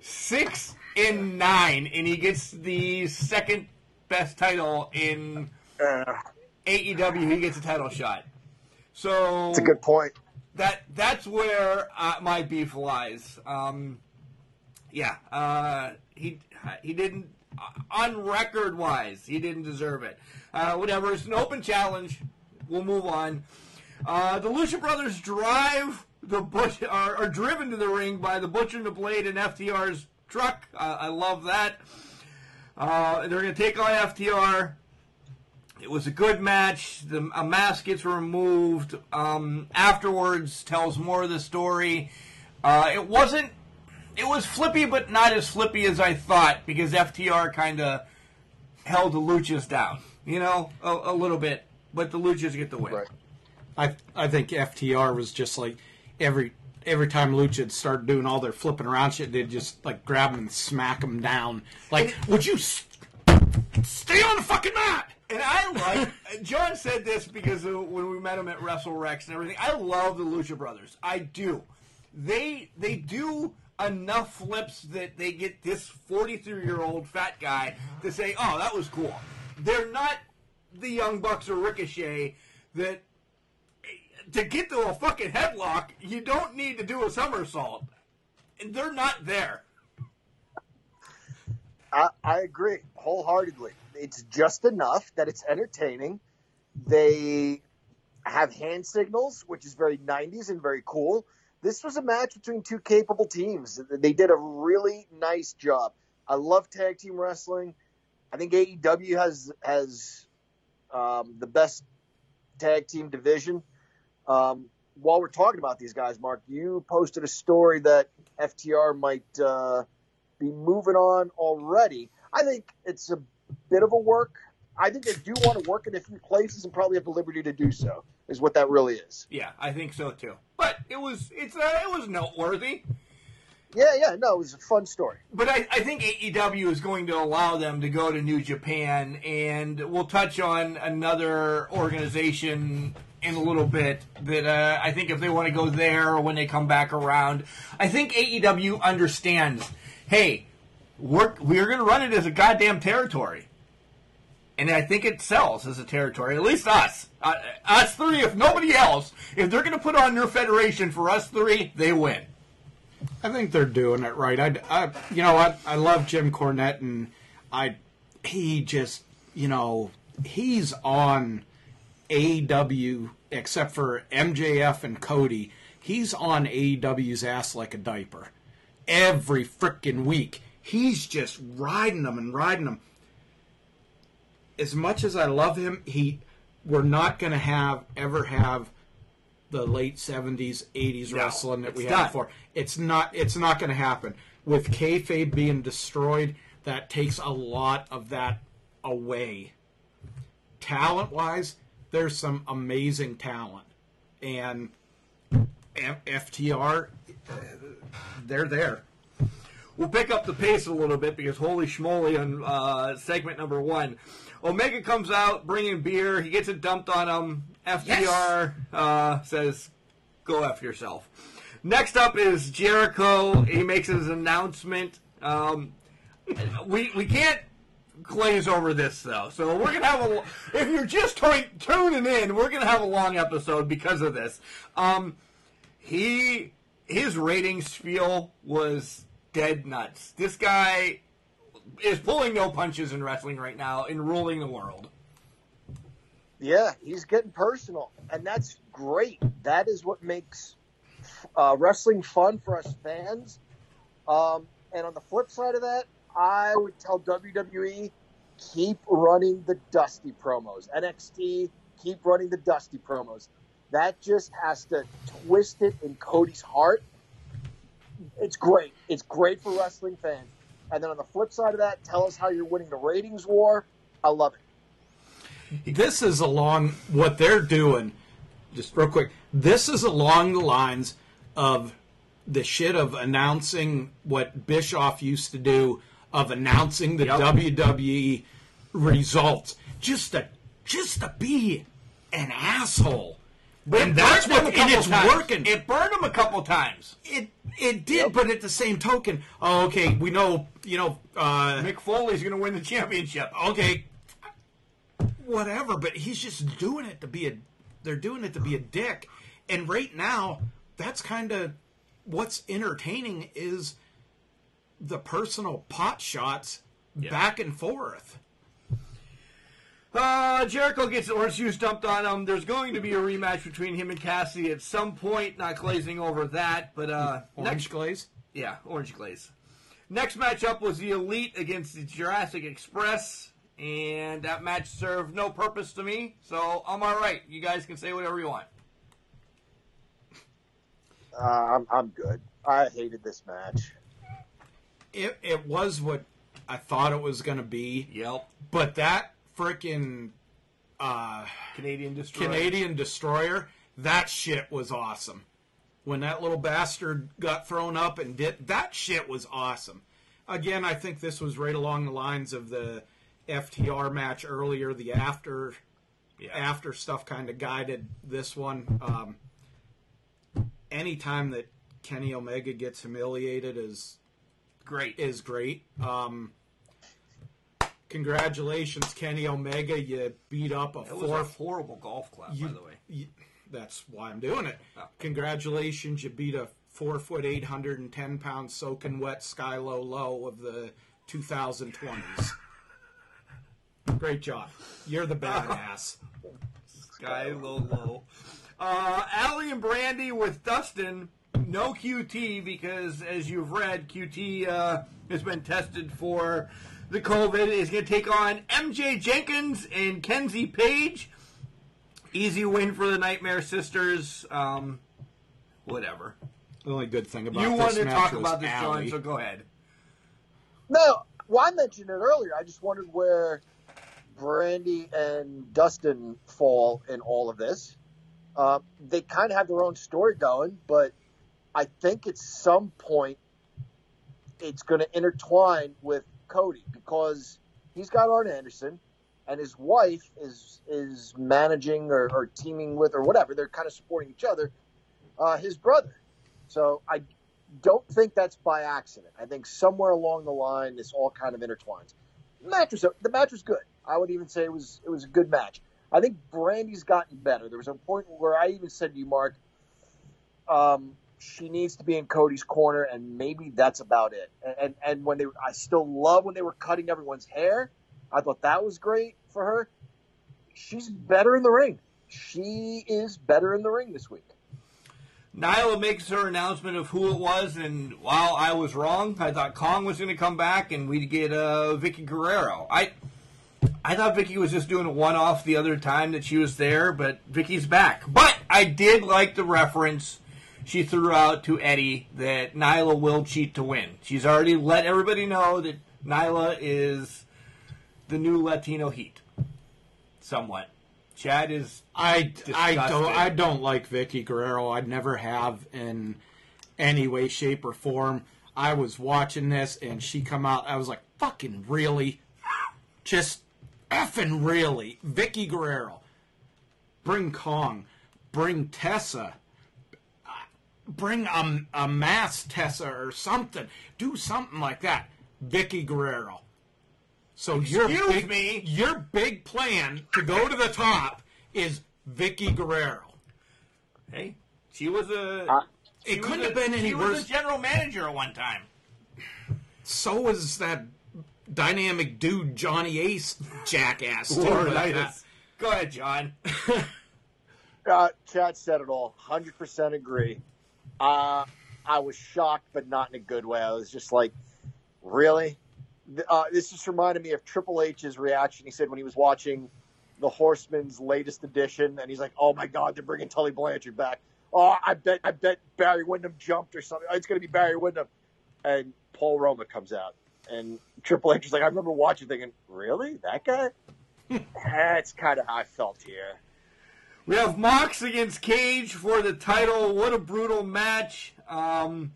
Six and nine, and he gets the second best title in Uh, AEW. He gets a title shot. So it's a good point. that that's where uh, my beef lies. Um, yeah, uh, he he didn't on record wise he didn't deserve it. Uh, whatever, it's an open challenge. We'll move on. Uh, the Lucha Brothers drive the Butch are, are driven to the ring by the Butcher and the Blade and FTR's truck. Uh, I love that. Uh, they're going to take on FTR. It was a good match. The a mask gets removed. Um, afterwards, tells more of the story. Uh, it wasn't. It was flippy, but not as flippy as I thought because FTR kind of held the Luchas down. You know, a, a little bit, but the Luchas get the win. Right. I I think FTR was just like every every time Lucha would start doing all their flipping around shit, they'd just like grab them and smack them down. Like, would you s stay on the fucking mat? And I like John said this because of when we met him at Wrestle Rex and everything. I love the Lucha Brothers. I do. They they do enough flips that they get this 43 year old fat guy to say, "Oh, that was cool." They're not the Young Bucks or Ricochet that to get to a fucking headlock, you don't need to do a somersault. And they're not there. I, I agree wholeheartedly. It's just enough that it's entertaining. They have hand signals, which is very 90s and very cool. This was a match between two capable teams. They did a really nice job. I love tag team wrestling. I think AEW has has um, the best tag team division. Um, while we're talking about these guys, Mark, you posted a story that FTR might uh, be moving on already. I think it's a bit of a work. I think they do want to work in a few places and probably have the liberty to do so. Is what that really is. Yeah, I think so too. But it was it's uh, it was noteworthy. Yeah, yeah, no, it was a fun story. But I, I think AEW is going to allow them to go to New Japan, and we'll touch on another organization in a little bit that uh, I think if they want to go there or when they come back around, I think AEW understands. Hey, we're we're going to run it as a goddamn territory, and I think it sells as a territory. At least us, uh, us three. If nobody else, if they're going to put on their federation for us three, they win. I think they're doing it right. I, I you know, I, I love Jim Cornette, and I, he just, you know, he's on AEW except for MJF and Cody. He's on AEW's ass like a diaper every freaking week. He's just riding them and riding them. As much as I love him, he, we're not going to have ever have the late 70s 80s No, wrestling that we had done. before. It's not it's not going to happen. With kayfabe being destroyed that takes a lot of that away. Talent wise there's some amazing talent. And F- ftr they're there. We'll pick up the pace a little bit because holy schmoly on uh, segment number one. Omega comes out bringing beer. He gets it dumped on him. FTR uh, says, go F yourself. Next up is Jericho. He makes his announcement. Um, we, we can't glaze over this though. So we're gonna have a. If you're just tu- tuning in, we're gonna have a long episode because of this. Um, he his ratings spiel was dead nuts. This guy is pulling no punches in wrestling right now and ruling the world. Yeah, he's getting personal, and that's great. That is what makes uh, wrestling fun for us fans. Um, and on the flip side of that, I would tell WWE keep running the dusty promos. NXT keep running the dusty promos. That just has to twist it in Cody's heart. It's great. It's great for wrestling fans. And then on the flip side of that, tell us how you're winning the ratings war. I love it. this is along what they're doing. Just real quick, this is along the lines of the shit of announcing what Bischoff used to do of announcing the Yep. WWE results. Just to just to be an asshole. and that's what and it's times. working. It burned him a couple times. It it did, but at the same token, oh, okay, we know you know uh, Mick Foley's going to win the championship. okay, whatever. But he's just doing it to be a. They're doing it to be a dick, and right now, that's kind of what's entertaining is the personal pot shots back and forth. Uh, Jericho gets orange juice dumped on him. There's going to be a rematch between him and Cassidy at some point. Not glazing over that, but uh, Orange next, glaze. yeah, orange glaze. Next matchup was the Elite against the Jurassic Express, and that match served no purpose to me. So I'm all right. You guys can say whatever you want. Uh, I'm, I'm good. I hated this match. It it was what I thought it was going to be, Yep. but that freaking Canadian Destroyer. Canadian destroyer, that shit was awesome. When that little bastard got thrown up and did that shit was awesome. Again, I think this was right along the lines of the FTR match earlier. The after after stuff kind of guided this one. Um, anytime that Kenny Omega gets humiliated is Great. is great. Um, congratulations, Kenny Omega! You beat up a four a horrible golf club, by the way. you, that's why I'm doing it. Oh. Congratulations, you beat a four foot, eight hundred and ten pound soaking wet sky low low of the 2020s. Great job. You're the badass. Sky low low. Uh, Allie and Brandi with Dustin. No QT because, as you've read, QT uh, has been tested for the COVID. Is going to take on MJ Jenkins and Kenzie Paige. Easy win for the Nightmare Sisters. Um, whatever. The only good thing about You this wanted to match talk was about this, John, so go ahead. No, well, I mentioned it earlier. I just wondered where Brandi and Dustin fall in all of this. Uh, they kind of have their own story going, but I think at some point it's going to intertwine with Cody because he's got Arn Anderson and his wife is is managing or, or teaming with or whatever. They're kind of supporting each other. Uh, his brother. So I don't think that's by accident. I think somewhere along the line this all kind of intertwines. The match was the match was good. I would even say it was it was a good match. I think Brandi's gotten better. There was a point where I even said to you, Mark, um, she needs to be in Cody's corner, and maybe that's about it. And, and when they, I still love when they were cutting everyone's hair. I thought that was great for her. She's better in the ring. She is better in the ring this week. Nyla makes her announcement of who it was, and while I was wrong, I thought Kong was going to come back and we'd get uh, Vickie Guerrero. I I thought Vickie was just doing a one off the other time that she was there, but Vickie's back. But I did like the reference she threw out to Eddie that Nyla will cheat to win. She's already let everybody know that Nyla is the new Latino Heat. Somewhat. Chad is I, I don't I don't like Vickie Guerrero. I never have in any way, shape, or form. I was watching this and she come out. I was like, "Fucking really? Just effing really?" Vickie Guerrero. Bring Kong. Bring Tessa. Bring a, a mass Tessa or something. Do something like that. Vickie Guerrero. So your Excuse big, me? your big plan to go to the top is Vickie Guerrero. hey, she was a Uh, she It was couldn't a- have been any she worse. was a general manager at one time. So was that dynamic dude Johnny Ace jackass. too, Lord, like that. Go ahead, John. Uh, Chad said it all. Hundred percent agree. Uh, I was shocked, but not in a good way. I was just like, really? Uh, this just reminded me of Triple H's reaction. He said when he was watching the Horsemen's latest edition, and he's like, "Oh my God, they're bringing Tully Blanchard back. Oh, I bet, I bet Barry Windham jumped or something. It's going to be Barry Windham." And Paul Roma comes out, and Triple H is like, "I remember watching, thinking, really, that guy." That's kind of how I felt here. We have Mox against Cage for the title. What a brutal match. Um,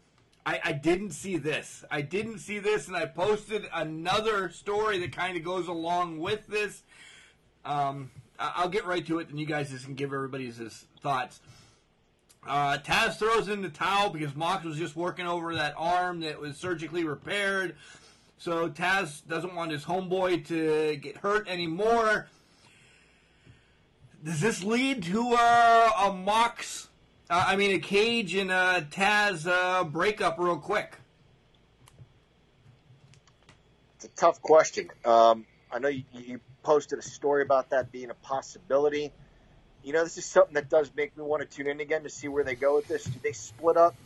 I, I didn't see this. I didn't see this, and I posted another story that kind of goes along with this. Um, I'll get right to it, and you guys just can give everybody's his thoughts. Uh, Taz throws in the towel because Mox was just working over that arm that was surgically repaired. So Taz doesn't want his homeboy to get hurt anymore. Does this lead to uh, a Mox, uh, I mean a Cage and a Taz uh, breakup real quick? It's a tough question. Um, I know you, you posted a story about that being a possibility. You know, this is something that does make me want to tune in again to see where they go with this. Do they split up?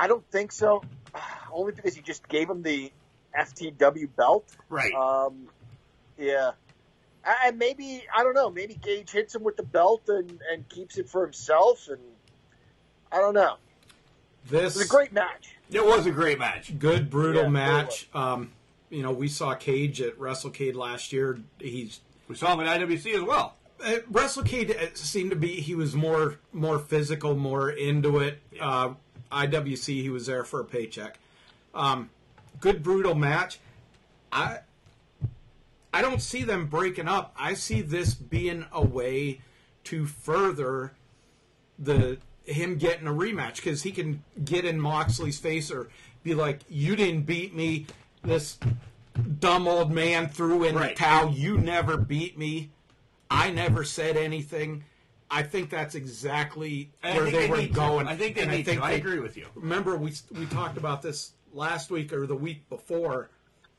I don't think so. Only because he just gave him the FTW belt. Right. Um, yeah. And maybe, I don't know, maybe Cage hits him with the belt and, and keeps it for himself. And I don't know. This It was a great match. it was a great match. good brutal Yeah, match. Um, you know, we saw Cage at WrestleCade last year. He's We saw him at IWC as well. uh, WrestleCade uh, seemed to be he was more more physical, more into it. Uh, IWC he was there for a paycheck. Um, good brutal match. I I don't see them breaking up. I see this being a way to further the him getting a rematch because he can get in Moxley's face or be like, "You didn't beat me." This dumb old man threw in Right. the towel. You never beat me. I never said anything. I think that's exactly And where they they were need to. going. I think they And need to. I agree with you. Remember, we we talked about this last week or the week before,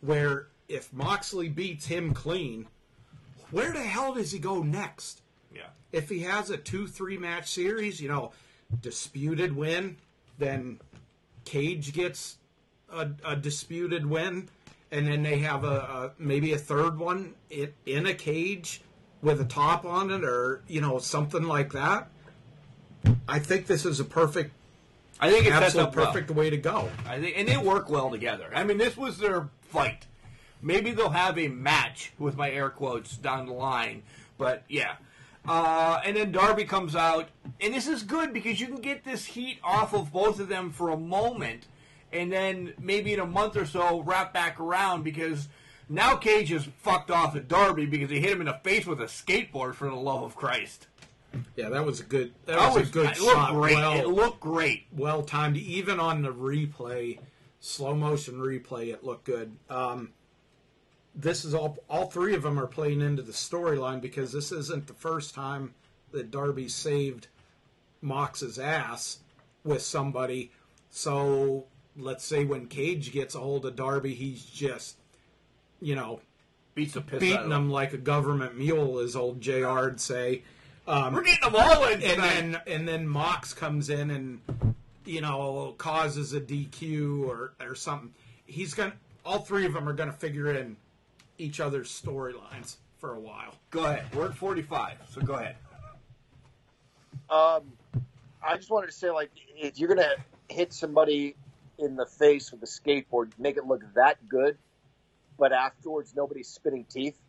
where if Moxley beats him clean, where the hell does he go next? Yeah. if he has a two three match series, you know, disputed win, then Cage gets a, a disputed win, and then they have a, a maybe a third one in, in a cage with a top on it, or you know something like that. I think this is a perfect, I think it sets absolute up well. perfect way to go. I think, and they work well together. I mean, this was their fight. Maybe they'll have a match with my air quotes down the line. But yeah. Uh, and then Darby comes out, and this is good because you can get this heat off of both of them for a moment, and then maybe in a month or so wrap back around because now Cage is fucked off at Darby because he hit him in the face with a skateboard for the love of Christ. Yeah, that was a good. That, That was, a good it looked shot. great. Well, it looked great. well timed. Even on the replay, slow motion replay, it looked good. Um, this is all. All three of them are playing into the storyline because this isn't the first time that Darby saved Mox's ass with somebody. So let's say when Cage gets a hold of Darby, he's just, you know, Beats the piss beating him like a government mule, as old Jr'd say. Um, We're getting them all in and then and then Mox comes in and you know causes a DQ or or something. He's gonna all three of them are gonna figure in each other's storylines for a while. Go ahead. We're at 45, so go ahead. Um, I just wanted to say, like, if you're gonna hit somebody in the face with a skateboard, make it look that good, but afterwards nobody's spitting teeth.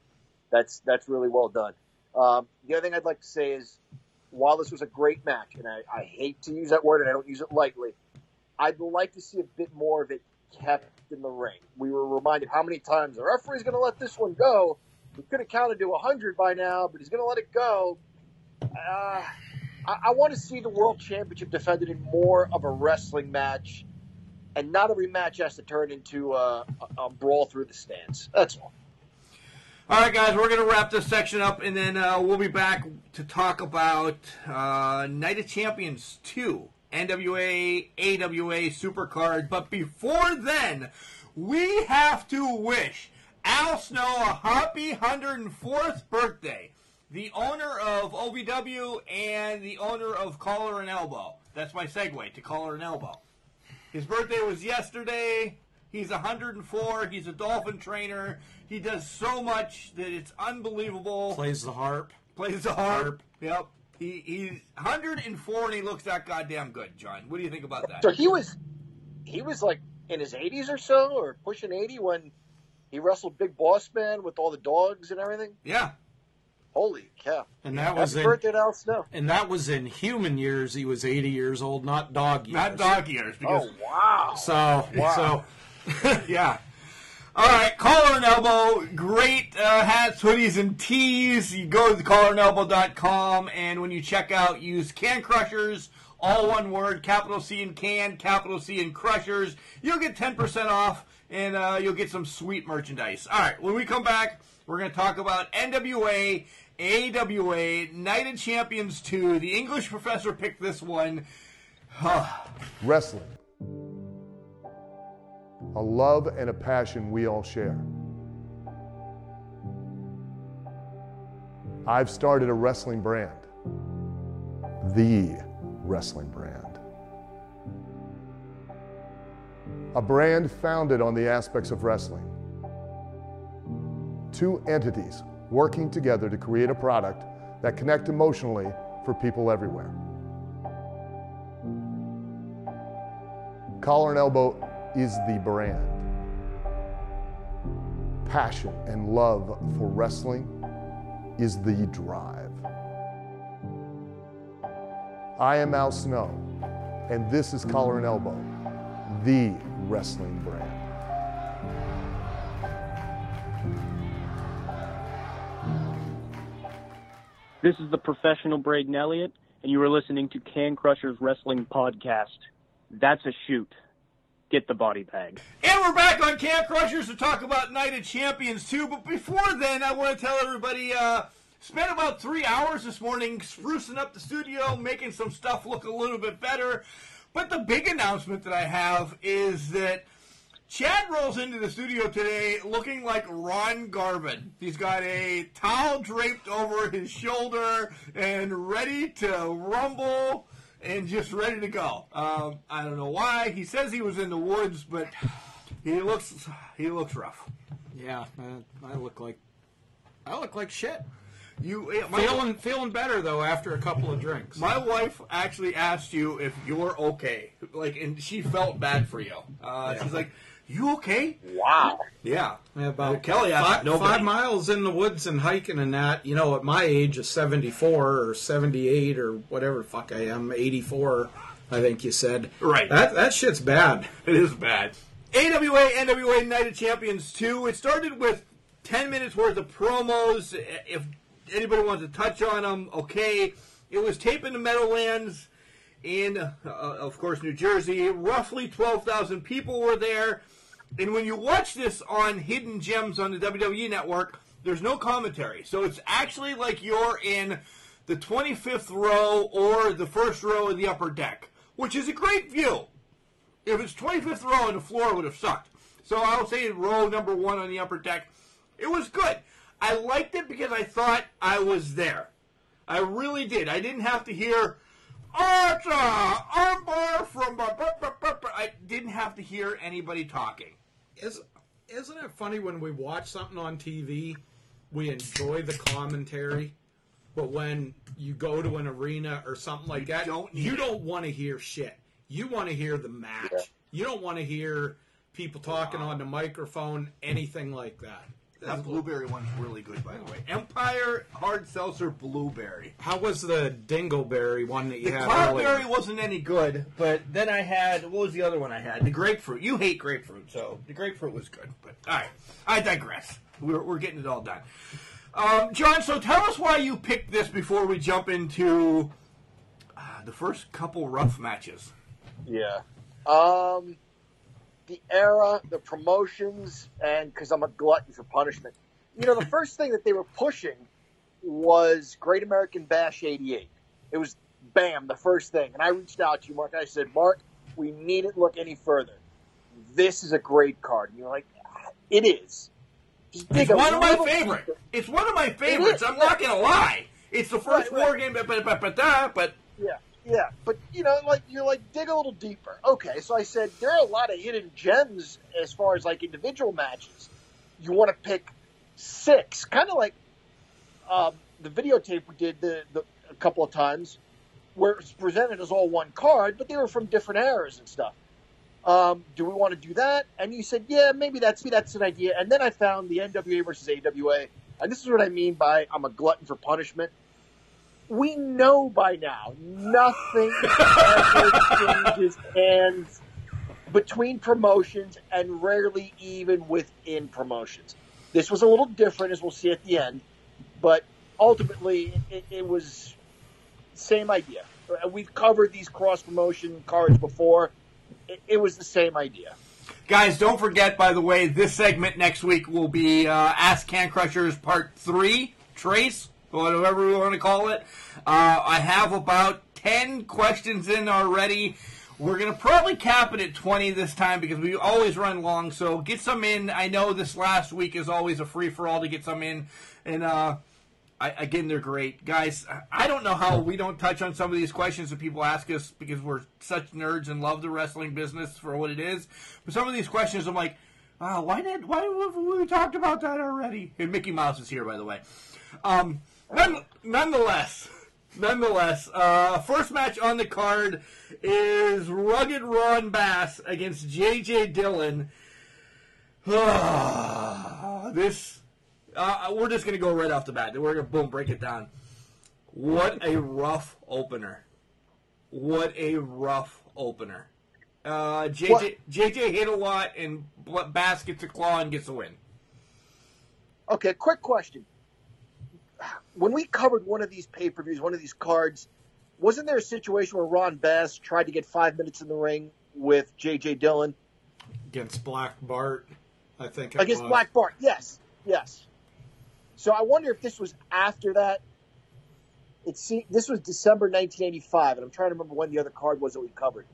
That's that's really well done. Um, the other thing I'd like to say is, while this was a great match, and I, I hate to use that word and I don't use it lightly, I'd like to see a bit more of it kept in the ring. We were reminded how many times the referee's going to let this one go. We could have counted to 100 by now, but he's going to let it go. Uh, I, I want to see the world championship defended in more of a wrestling match, and not every match has to turn into a, a, a brawl through the stands. That's all. All right, guys, we're going to wrap this section up, and then uh, we'll be back to talk about uh, Night of Champions 2, NWA, AWA Supercard. But before then, we have to wish Al Snow a happy 104th birthday. The owner of OVW and the owner of Collar and Elbow. That's my segue to Collar and Elbow. His birthday was yesterday. He's 104. He's a dolphin trainer. He does so much that it's unbelievable. Plays the harp. Plays the harp. Yep. He, he's 104 and he looks that goddamn good, John. What do you think about that? So he was, he was like in his 80s or so, or pushing 80 when he wrestled Big Boss Man with all the dogs and everything. Yeah. Holy cow! And that was Happy in birthday to Al Snow. and that was in human years. He was eighty years old, not dog years. Not dog years. Because, Oh wow! So Wow. so yeah. All right, collar and elbow, great uh, hats, hoodies, and tees. You go to collarandelbow.com, and when you check out, use Can Crushers, all one word, capital C in Can, capital C in Crushers. You'll get 10% off, and uh, you'll get some sweet merchandise. All right, when we come back, we're going to talk about NWA, AWA, Night of Champions 2. The English professor picked this one. Wrestling. A love and a passion we all share. I've started a wrestling brand. The wrestling brand. A brand founded on the aspects of wrestling. Two entities working together to create a product that connect emotionally for people everywhere. Collar and Elbow is the brand. Passion and love for wrestling is the drive. I am Al Snow, and this is Collar and Elbow, the wrestling brand. This is the professional Braden Elliott, and you are listening to Can Crushers Wrestling Podcast. That's a shoot. Get the body bag. And we're back on Can Crushers to talk about Night of Champions 2. But before then, I want to tell everybody, uh, spent about three hours this morning sprucing up the studio, making some stuff look a little bit better. But the big announcement that I have is that Chad rolls into the studio today looking like Ron Garvin. He's got a towel draped over his shoulder and ready to rumble and just ready to go. Um, I don't know why. He says he was in the woods, but he looks he looks rough. yeah, uh, I look like I look like shit. You yeah, Feeling feeling better though after a couple of drinks. my wife actually asked you if you're okay, like, and she felt bad for you. Uh, She's like, You okay? Wow. Yeah. Yeah, about Kelly asked five, nobody. five miles in the woods and hiking and that. You know, at my age of 74 or 78 or whatever the fuck I am, 84, I think you said. Right. That, that shit's bad. It is bad. AWA, NWA Night of Champions 2. It started with 10 minutes worth of promos. If anybody wants to touch on them, okay. It was taped in the Meadowlands in, uh, of course, New Jersey. Roughly 12,000 people were there. And when you watch this on Hidden Gems on the WWE Network, there's no commentary. So it's actually like you're in the 25th row or the first row of the upper deck, which is a great view. If it's 25th row and the floor would have sucked. So I'll say row number one on the upper deck. It was good. I liked it because I thought I was there. I really did. I didn't have to hear, it's armbar from. blah, blah, blah, blah, blah." I didn't have to hear anybody talking. Is, isn't it funny when we watch something on TV, we enjoy the commentary, but when you go to an arena or something like that, don't you it. don't want to hear shit. You want to hear the match. You don't want to hear people talking uh-huh. on the microphone, anything like that. That blueberry one's really good, by the way. Empire Hard Seltzer Blueberry. How was the Dingleberry one that you The had cloudberry earlier? wasn't any good, but then I had what was the other one I had? The grapefruit. You hate grapefruit, so the grapefruit was good. But all right, I digress. We're, we're getting it all done. Um, John, so tell us why you picked this before we jump into uh, the first couple rough matches. Yeah. Um, the era, the promotions, and because I'm a glutton for punishment. You know, the first thing that they were pushing was Great American Bash 88. It was bam, the first thing. And I reached out to you, Mark. I said, Mark, we needn't look any further. This is a great card. And you're like, it is. It's one of my favorites. It's one of my favorites. I'm not gonna lie. It's the first Right, right. war game, but but but but, uh, but Yeah, yeah, but you know, like you're like dig a little deeper. Okay, so I said there are a lot of hidden gems as far as like individual matches. You want to pick six, kind of like um, the videotape we did the, the a couple of times, where it's presented as all one card, but they were from different eras and stuff. Um, do we want to do that? And you said, yeah, maybe that's me. that's an idea. And then I found the NWA versus AWA, and this is what I mean by I'm a glutton for punishment we know by now nothing ever changes hands between promotions and rarely even within promotions. This was a little different, as we'll see at the end, but ultimately it, it was same idea. Uh, We've covered these cross promotion cards before. It, it was the same idea. Guys, don't forget, by the way, this segment next week will be uh, Ask Can Crushers Part 3, Trace, whatever we want to call it. Uh, I have about 10 questions in already. We're going to probably cap it at 20 this time because we always run long, so get some in. I know this last week is always a free for all to get some in. And, uh, I, again, they're great. Guys, I don't know how we don't touch on some of these questions that people ask us because we're such nerds and love the wrestling business for what it is. But some of these questions, I'm like, oh, why did why have we talked about that already? And Mickey Mouse is here, by the way. Um, none, nonetheless, nonetheless, uh, first match on the card is Rugged Ron Bass against J.J. Dillon. this uh, we're just going to go right off the bat. We're going to boom break it down. What a rough opener! What a rough opener! Uh, JJ What? JJ hit a lot, and Bass gets a claw and gets a win. Okay, quick question. When we covered one of these pay per views, one of these cards, wasn't there a situation where Ron Bass tried to get five minutes in the ring with J.J. Dillon Against Black Bart, I think. Against was. Black Bart? Yes, yes. So I wonder if this was after that. It see, this was December 1985, and I'm trying to remember when the other card was that we covered.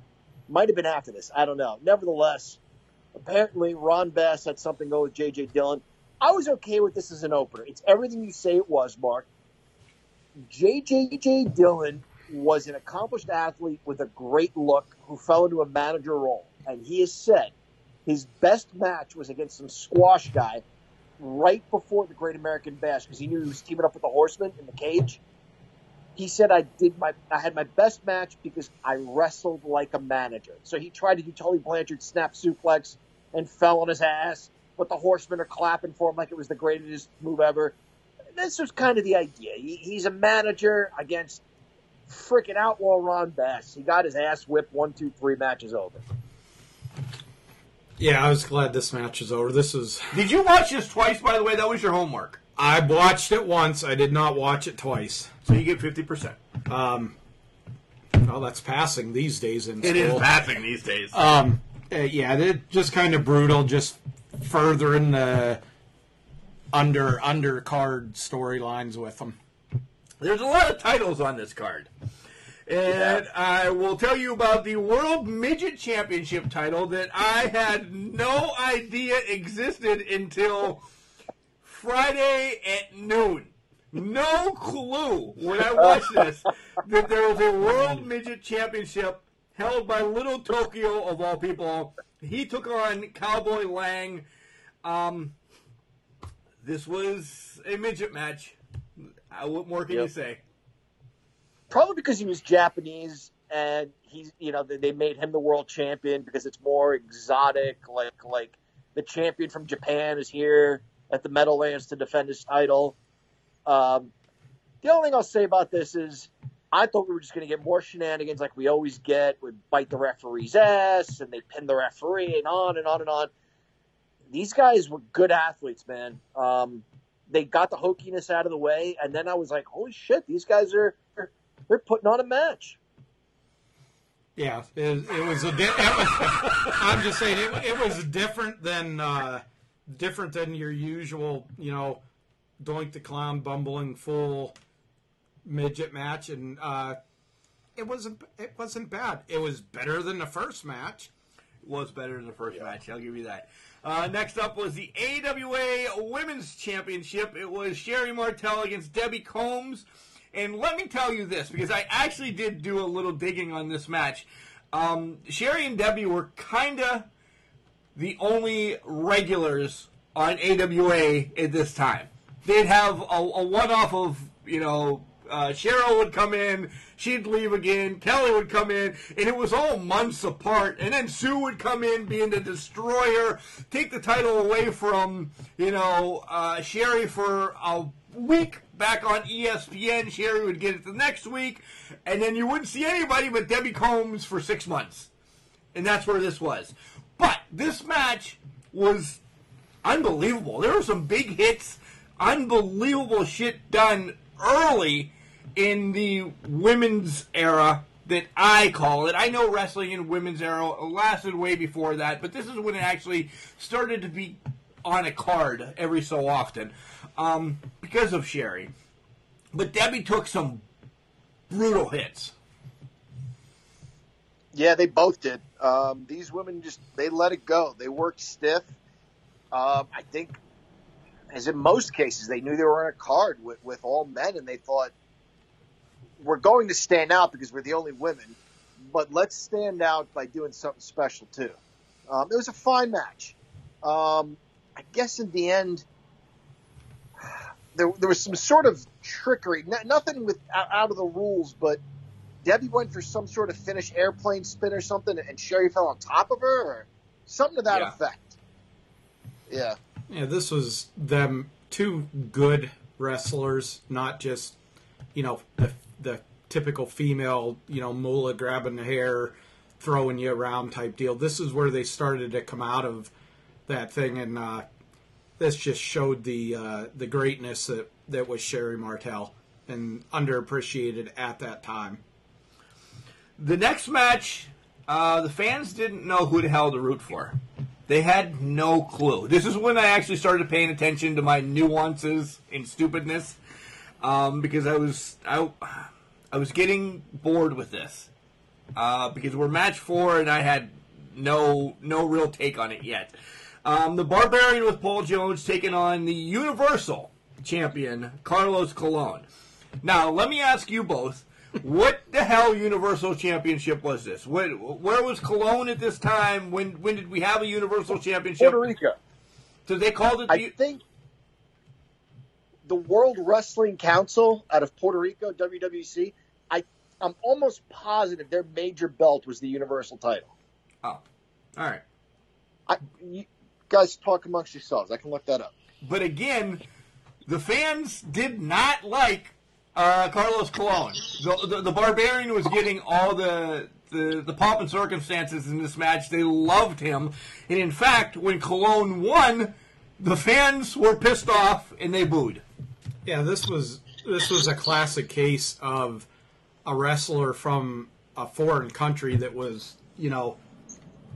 Might have been after this. I don't know. Nevertheless, apparently Ron Bass had something go with J.J. Dillon. I was okay with this as an opener. It's everything you say it was, Mark. J.J. Dillon was an accomplished athlete with a great look who fell into a manager role. And he has said his best match was against some squash guy right before the Great American Bash because he knew he was teaming up with the Horseman in the cage. He said I did my I had my best match because I wrestled like a manager. So he tried to do Tully Blanchard snap suplex, and fell on his ass, but the horsemen are clapping for him like it was the greatest move ever. This was kind of the idea. He, he's a manager against freaking outlaw Ron Bass. He got his ass whipped one, two, three matches over. Yeah, I was glad this match is over. This is. Did you watch this twice, by the way? That was your homework. I watched it once. I did not watch it twice. So you get 50%. Um, well, that's passing these days in It school. is passing these days. Um, uh, yeah, it just kind of brutal, just furthering the under undercard storylines with them. There's a lot of titles on this card. And I will tell you about the World Midget Championship title that I had no idea existed until Friday at noon. No clue when I watched this that there was a World Midget Championship held by Little Tokyo of all people. He took on Cowboy Lang. Um, this was a midget match. Uh, what more can you say? Probably because he was Japanese and he's, you know, they- they made him the world champion because it's more exotic. Like, like the champion from Japan is here at the Meadowlands to defend his title. Um, the only thing I'll say about this is I thought we were just going to get more shenanigans like we always get. We bite the referee's ass and they pin the referee and on and on and on. These guys were good athletes, man. Um, they got the hokiness out of the way, and then I was like, "Holy shit, these guys are they're putting on a match." Yeah, it, it was a. Di- it was, I'm just saying it, it was different than uh, different than your usual, you know, Doink the Clown bumbling full midget match, and uh, it wasn't it wasn't bad. It was better than the first match. It was better than the first match. I'll give you that. Uh, next up was the AWA Women's Championship. It was Sherri Martel against Debbie Combs. And let me tell you this, because I actually did do a little digging on this match. Um, Sherri and Debbie were kind of the only regulars on AWA at this time. They'd have a, a one-off of, you know, uh, Cheryl would come in, she'd leave again, Kelly would come in, and it was all months apart. And then Sue would come in, being the destroyer, take the title away from, you know, uh, Sherri for a week back on ESPN. Sherri would get it the next week, and then you wouldn't see anybody but Debbie Combs for six months. And that's where this was. But this match was unbelievable. There were some big hits, unbelievable shit done early in the women's era that I call it. I know wrestling in women's era lasted way before that, but this is when it actually started to be on a card every so often um, because of Sherri. But Debbie took some brutal hits. Yeah, they both did. Um, these women just they let it go. They worked stiff. Um, I think, as in most cases, they knew they were on a card with, with all men, and they thought we're going to stand out because we're the only women, but let's stand out by doing something special too. Um, it was a fine match. Um, I guess in the end, there there was some sort of trickery. N- nothing with out, out of the rules, but Debbie went for some sort of Finnish airplane spin or something, and Sherri fell on top of her, or something to that Yeah. effect. Yeah, Yeah, this was them two good wrestlers, not just you know the the typical female you know moolah grabbing the hair, throwing you around type deal. This is where they started to come out of that thing, and uh, this just showed the uh, the greatness that that was Sherri Martel and underappreciated at that time. The next match, uh, the fans didn't know who the hell to root for. They had no clue. This is when I actually started paying attention to my nuances and stupidness, um, because I was I, I was getting bored with this, uh, because we're match four and I had no no real take on it yet. Um, the Barbarian with Paul Jones taking on the Universal Champion Carlos Colon. Now, let me ask you both: What the hell Universal Championship was this? Where, where was Colon at this time? When when did we have a Universal Championship? Puerto Rico. So they called it. I The, think the World Wrestling Council out of Puerto Rico, WWC. I I'm almost positive their major belt was the Universal title. oh, all right. I, you guys talk amongst yourselves. I can look that up. But again, the fans did not like uh, Carlos Colon. The, the, the Barbarian was getting all the, the the pomp and circumstances in this match. They loved him, and in fact, when Colon won, the fans were pissed off and they booed. Yeah, this was this was a classic case of a wrestler from a foreign country that was, you know,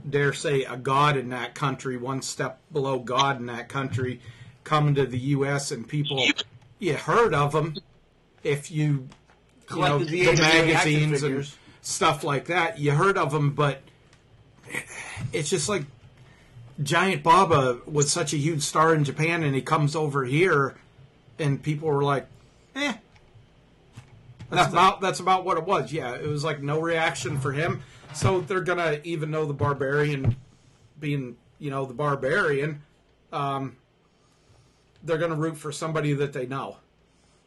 dare say a god in that country, one step below God in that country, coming to the U.S. and people, you heard of him if you, you know, Collected the the, magazines and stuff like that. You heard of him, but it's just like Giant Baba was such a huge star in Japan, and he comes over here, and people were like, "Eh." That's about that's about what it was. Yeah, it was like no reaction for him. So they're gonna even though the barbarian being you know the barbarian, um, they're gonna root for somebody that they know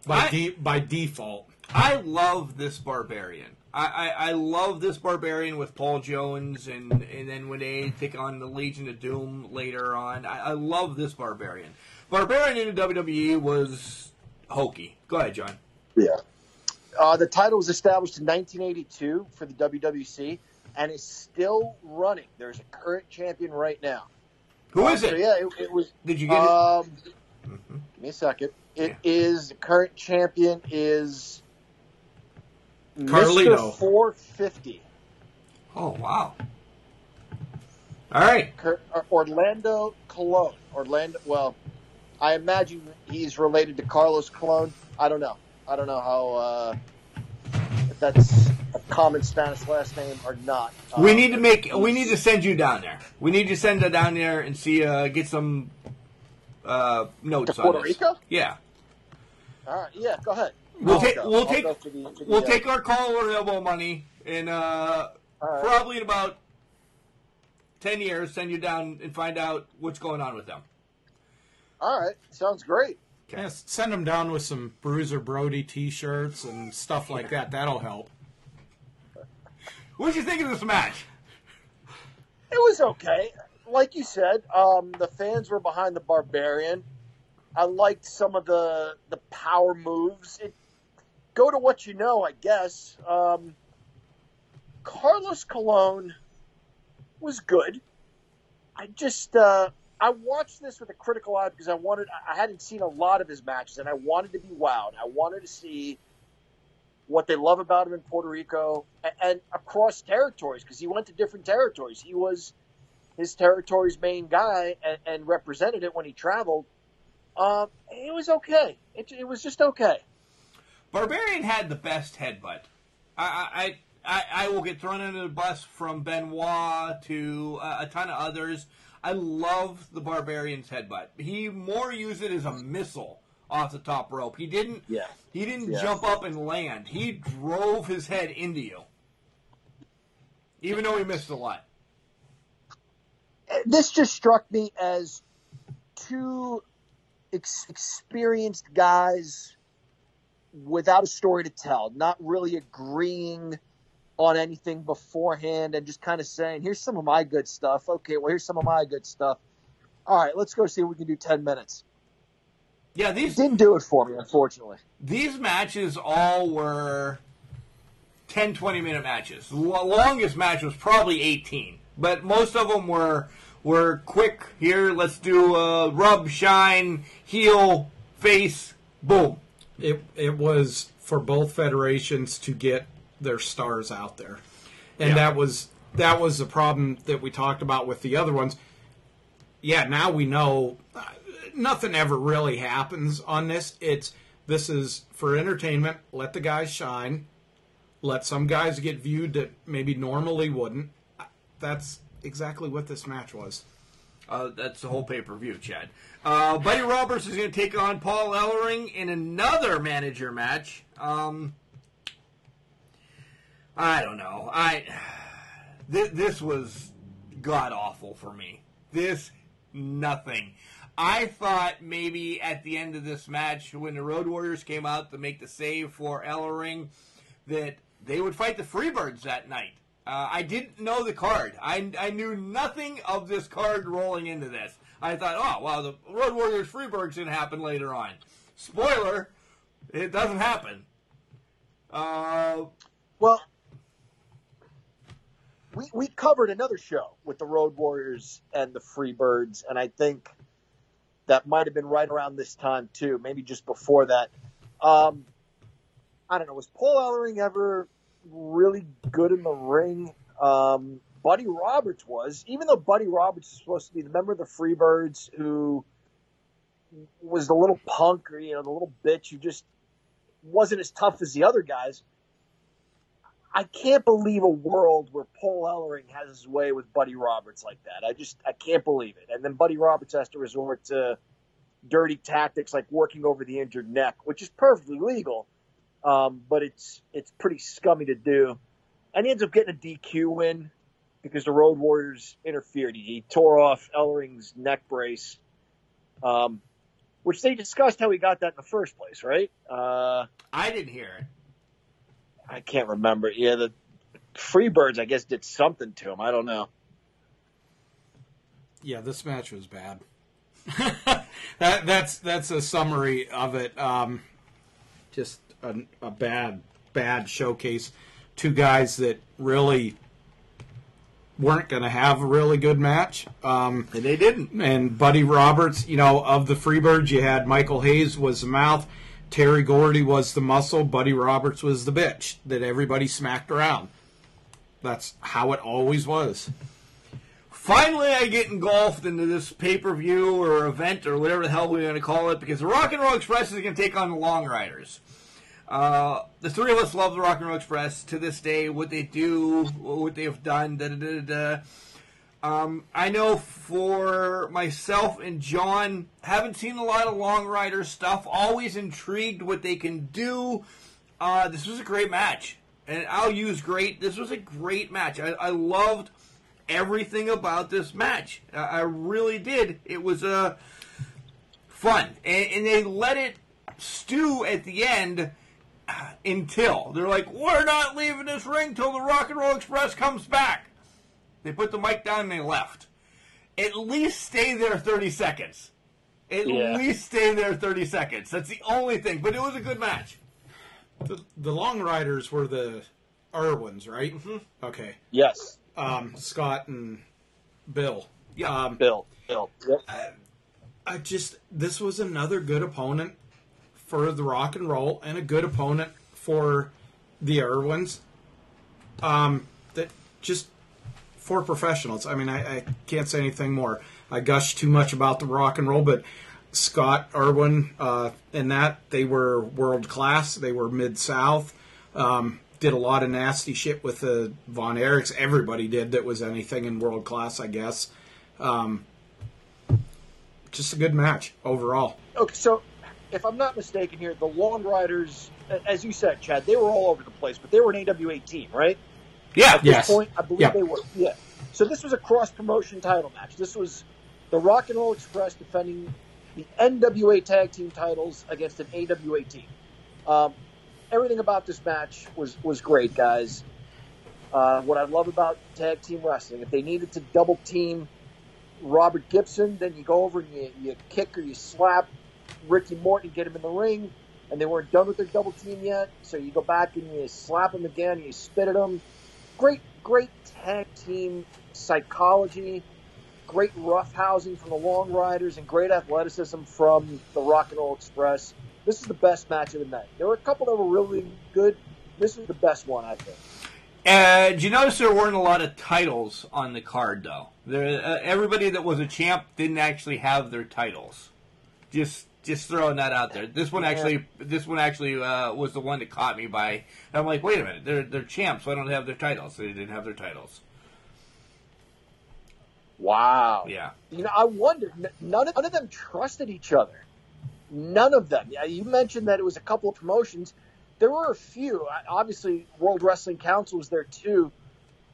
by I- de- by default. I love this barbarian. I, I, I love this barbarian with Paul Jones and and then when they take on the Legion of Doom later on. I, I love this barbarian. Barbarian in the WWE was hokey. Go ahead, John. Yeah. Uh, the title was established in 1982 for the WWC and is still running. There's a current champion right now. Who Uh, is so it? yeah, it, it was. Did you get it? um, Give me a second. It is the current champion is Carlito. Mr. 450. Oh wow! All right. Uh, Orlando Colon. Orlando. Well, I imagine he's related to Carlos Colon. I don't know. I don't know how uh, if that's a common Spanish last name or not. We Um, need to make. We need to send you down there. We need to send you down there and see. Uh, get some uh, notes To on Puerto this. Rico? Yeah. All right. Yeah. Go ahead. We'll take. We'll take. for the- for the, We'll uh, take our call or elbow money and uh, right. probably in about ten years send you down and find out what's going on with them. All right. Sounds great. Yeah, send them down with some Bruiser Brody T-shirts and stuff like that. That'll help. What did you think of this match? It was okay. Like you said, um, the fans were behind the Barbarian. I liked some of the the power moves. It, go to what you know, I guess. Um, Carlos Colon was good. I just uh, I watched this with a critical eye because I wanted I hadn't seen a lot of his matches and I wanted to be wowed. I wanted to see what they love about him in Puerto Rico and, and across territories because he went to different territories. He was his territory's main guy and, and represented it when he traveled. Um, it was okay. It, it was just okay. Barbarian had the best headbutt. I I, I, I will get thrown under the bus from Benoit to uh, a ton of others. I love the Barbarian's headbutt. He more used it as a missile off the top rope. He didn't. Yeah. He didn't Yeah. jump up and land. He drove his head into you, even though he missed a lot. This just struck me as two ex- experienced guys without a story to tell, not really agreeing on anything beforehand and just kind of saying, here's some of my good stuff. Okay, well, here's some of my good stuff. All right, let's go see if we can do 10 minutes. Yeah, these Didn't do it for me, unfortunately. these matches all were 10 20 minute matches the longest match was probably 18 but most of them were were quick here let's do uh, rub shine heel face boom It it was for both federations to get their stars out there, and Yeah. that was that was the problem that we talked about with the other ones. Yeah, now we know uh, nothing ever really happens on this. It's this is for entertainment. Let the guys shine. Let some guys get viewed that maybe normally wouldn't. That's exactly what this match was. uh, that's the whole pay-per-view chad uh, buddy roberts is going to take on paul ellering in another manager match um, i don't know i th- this was god awful for me this nothing I thought maybe at the end of this match, when the Road Warriors came out to make the save for Ellering, that they would fight the Freebirds that night. Uh, I didn't know the card. I, I knew nothing of this card rolling into this. I thought, oh, well, the Road Warriors Freebirds to happen later on. Spoiler, it doesn't happen. Uh, Well, we we covered another show with the Road Warriors and the Freebirds, and I think that might have been right around this time too, maybe just before that. Um, I don't know. Was Paul Ellering ever really good in the ring? Um, Buddy Roberts was, even though Buddy Roberts is supposed to be the member of the Freebirds who was the little punk or you know the little bitch who just wasn't as tough as the other guys. I can't believe a world where Paul Ellering has his way with Buddy Roberts like that. I just I can't believe it. And then Buddy Roberts has to resort to dirty tactics like working over the injured neck, which is perfectly legal, um, but it's it's pretty scummy to do. And he ends up getting a DQ win because the Road Warriors interfered. He, tore off Ellering's neck brace, um, which they discussed how he got that in the first place, right? Uh, I didn't hear it. I can't remember. Yeah, the Freebirds, I guess, did something to him. I don't know. Yeah, this match was bad. that that's that's a summary of it. Um, just a, a bad bad showcase. Two guys that really weren't going to have a really good match. Um, and they didn't. And Buddy Roberts, you know, of the Freebirds, you had Michael Hayes was the mouth, Terry Gordy was the muscle, Buddy Roberts was the bitch that everybody smacked around. That's how it always was. Finally, I get engulfed into this pay per view or event or whatever the hell we're going to call it because the Rock and Roll Express is going to take on the Long Riders. Uh, the three of us love the Rock and Roll Express to this day. What they do, what they've done, da da da da. Um, I know for myself and John, haven't seen a lot of Long Rider stuff. Always intrigued what they can do. Uh, this was a great match, and I'll use great. This was a great match. I, I loved everything about this match. I, I really did. It was uh, fun, and, and they let it stew at the end until they're like, "We're not leaving this ring till the Rock and Roll Express comes back." They put the mic down and they left. At least stay there 30 seconds. At Yeah. least stay there 30 seconds. That's the only thing. But it was a good match. The, the Long Riders were the Irwins, right? Okay. Yes. Um, Scott and Bill. Yeah. Um, Bill. Bill. Yep. I just this was another good opponent for the rock and roll and a good opponent for the Irwins. Um, that just for professionals. I mean, I, I can't say anything more. I gush too much about the rock and roll, but Scott Irwin uh, and that they were world class. They were mid south. Um, did a lot of nasty shit with the Von Erichs. Everybody did that was anything in world class, I guess. Um, just a good match overall. Okay, so if I'm not mistaken here, the Long Riders, as you said, Chad, they were all over the place, but they were an AWA team, right? Yeah. At this Yes. point, I believe Yeah. they were. Yeah. So this was a cross promotion title match. This was the Rock and Roll Express defending the NWA tag team titles against an AWA team. Um, everything about this match was was great, guys. Uh, what I love about tag team wrestling, if they needed to double team Robert Gibson, then you go over and you, you kick or you slap Ricky Morton, get him in the ring, and they weren't done with their double team yet. So you go back and you slap him again, and you spit at him. Great, great tag team psychology, great roughhousing from the Long Riders, and great athleticism from the Rock and Roll Express. This is the best match of the night. There were a couple that were really good. This is the best one, I think. Uh, did you notice there weren't a lot of titles on the card, though? There, uh, everybody that was a champ didn't actually have their titles. Just, just throwing that out there. This one actually, this one actually uh, was the one that caught me by. I'm like, wait a minute, they're they're champs. Why don't they have their titles? They didn't have their titles. Wow. Yeah. You know, I wonder. None of, none of them trusted each other. None of them. Yeah, you mentioned that it was a couple of promotions. There were a few. Obviously, World Wrestling Council was there too.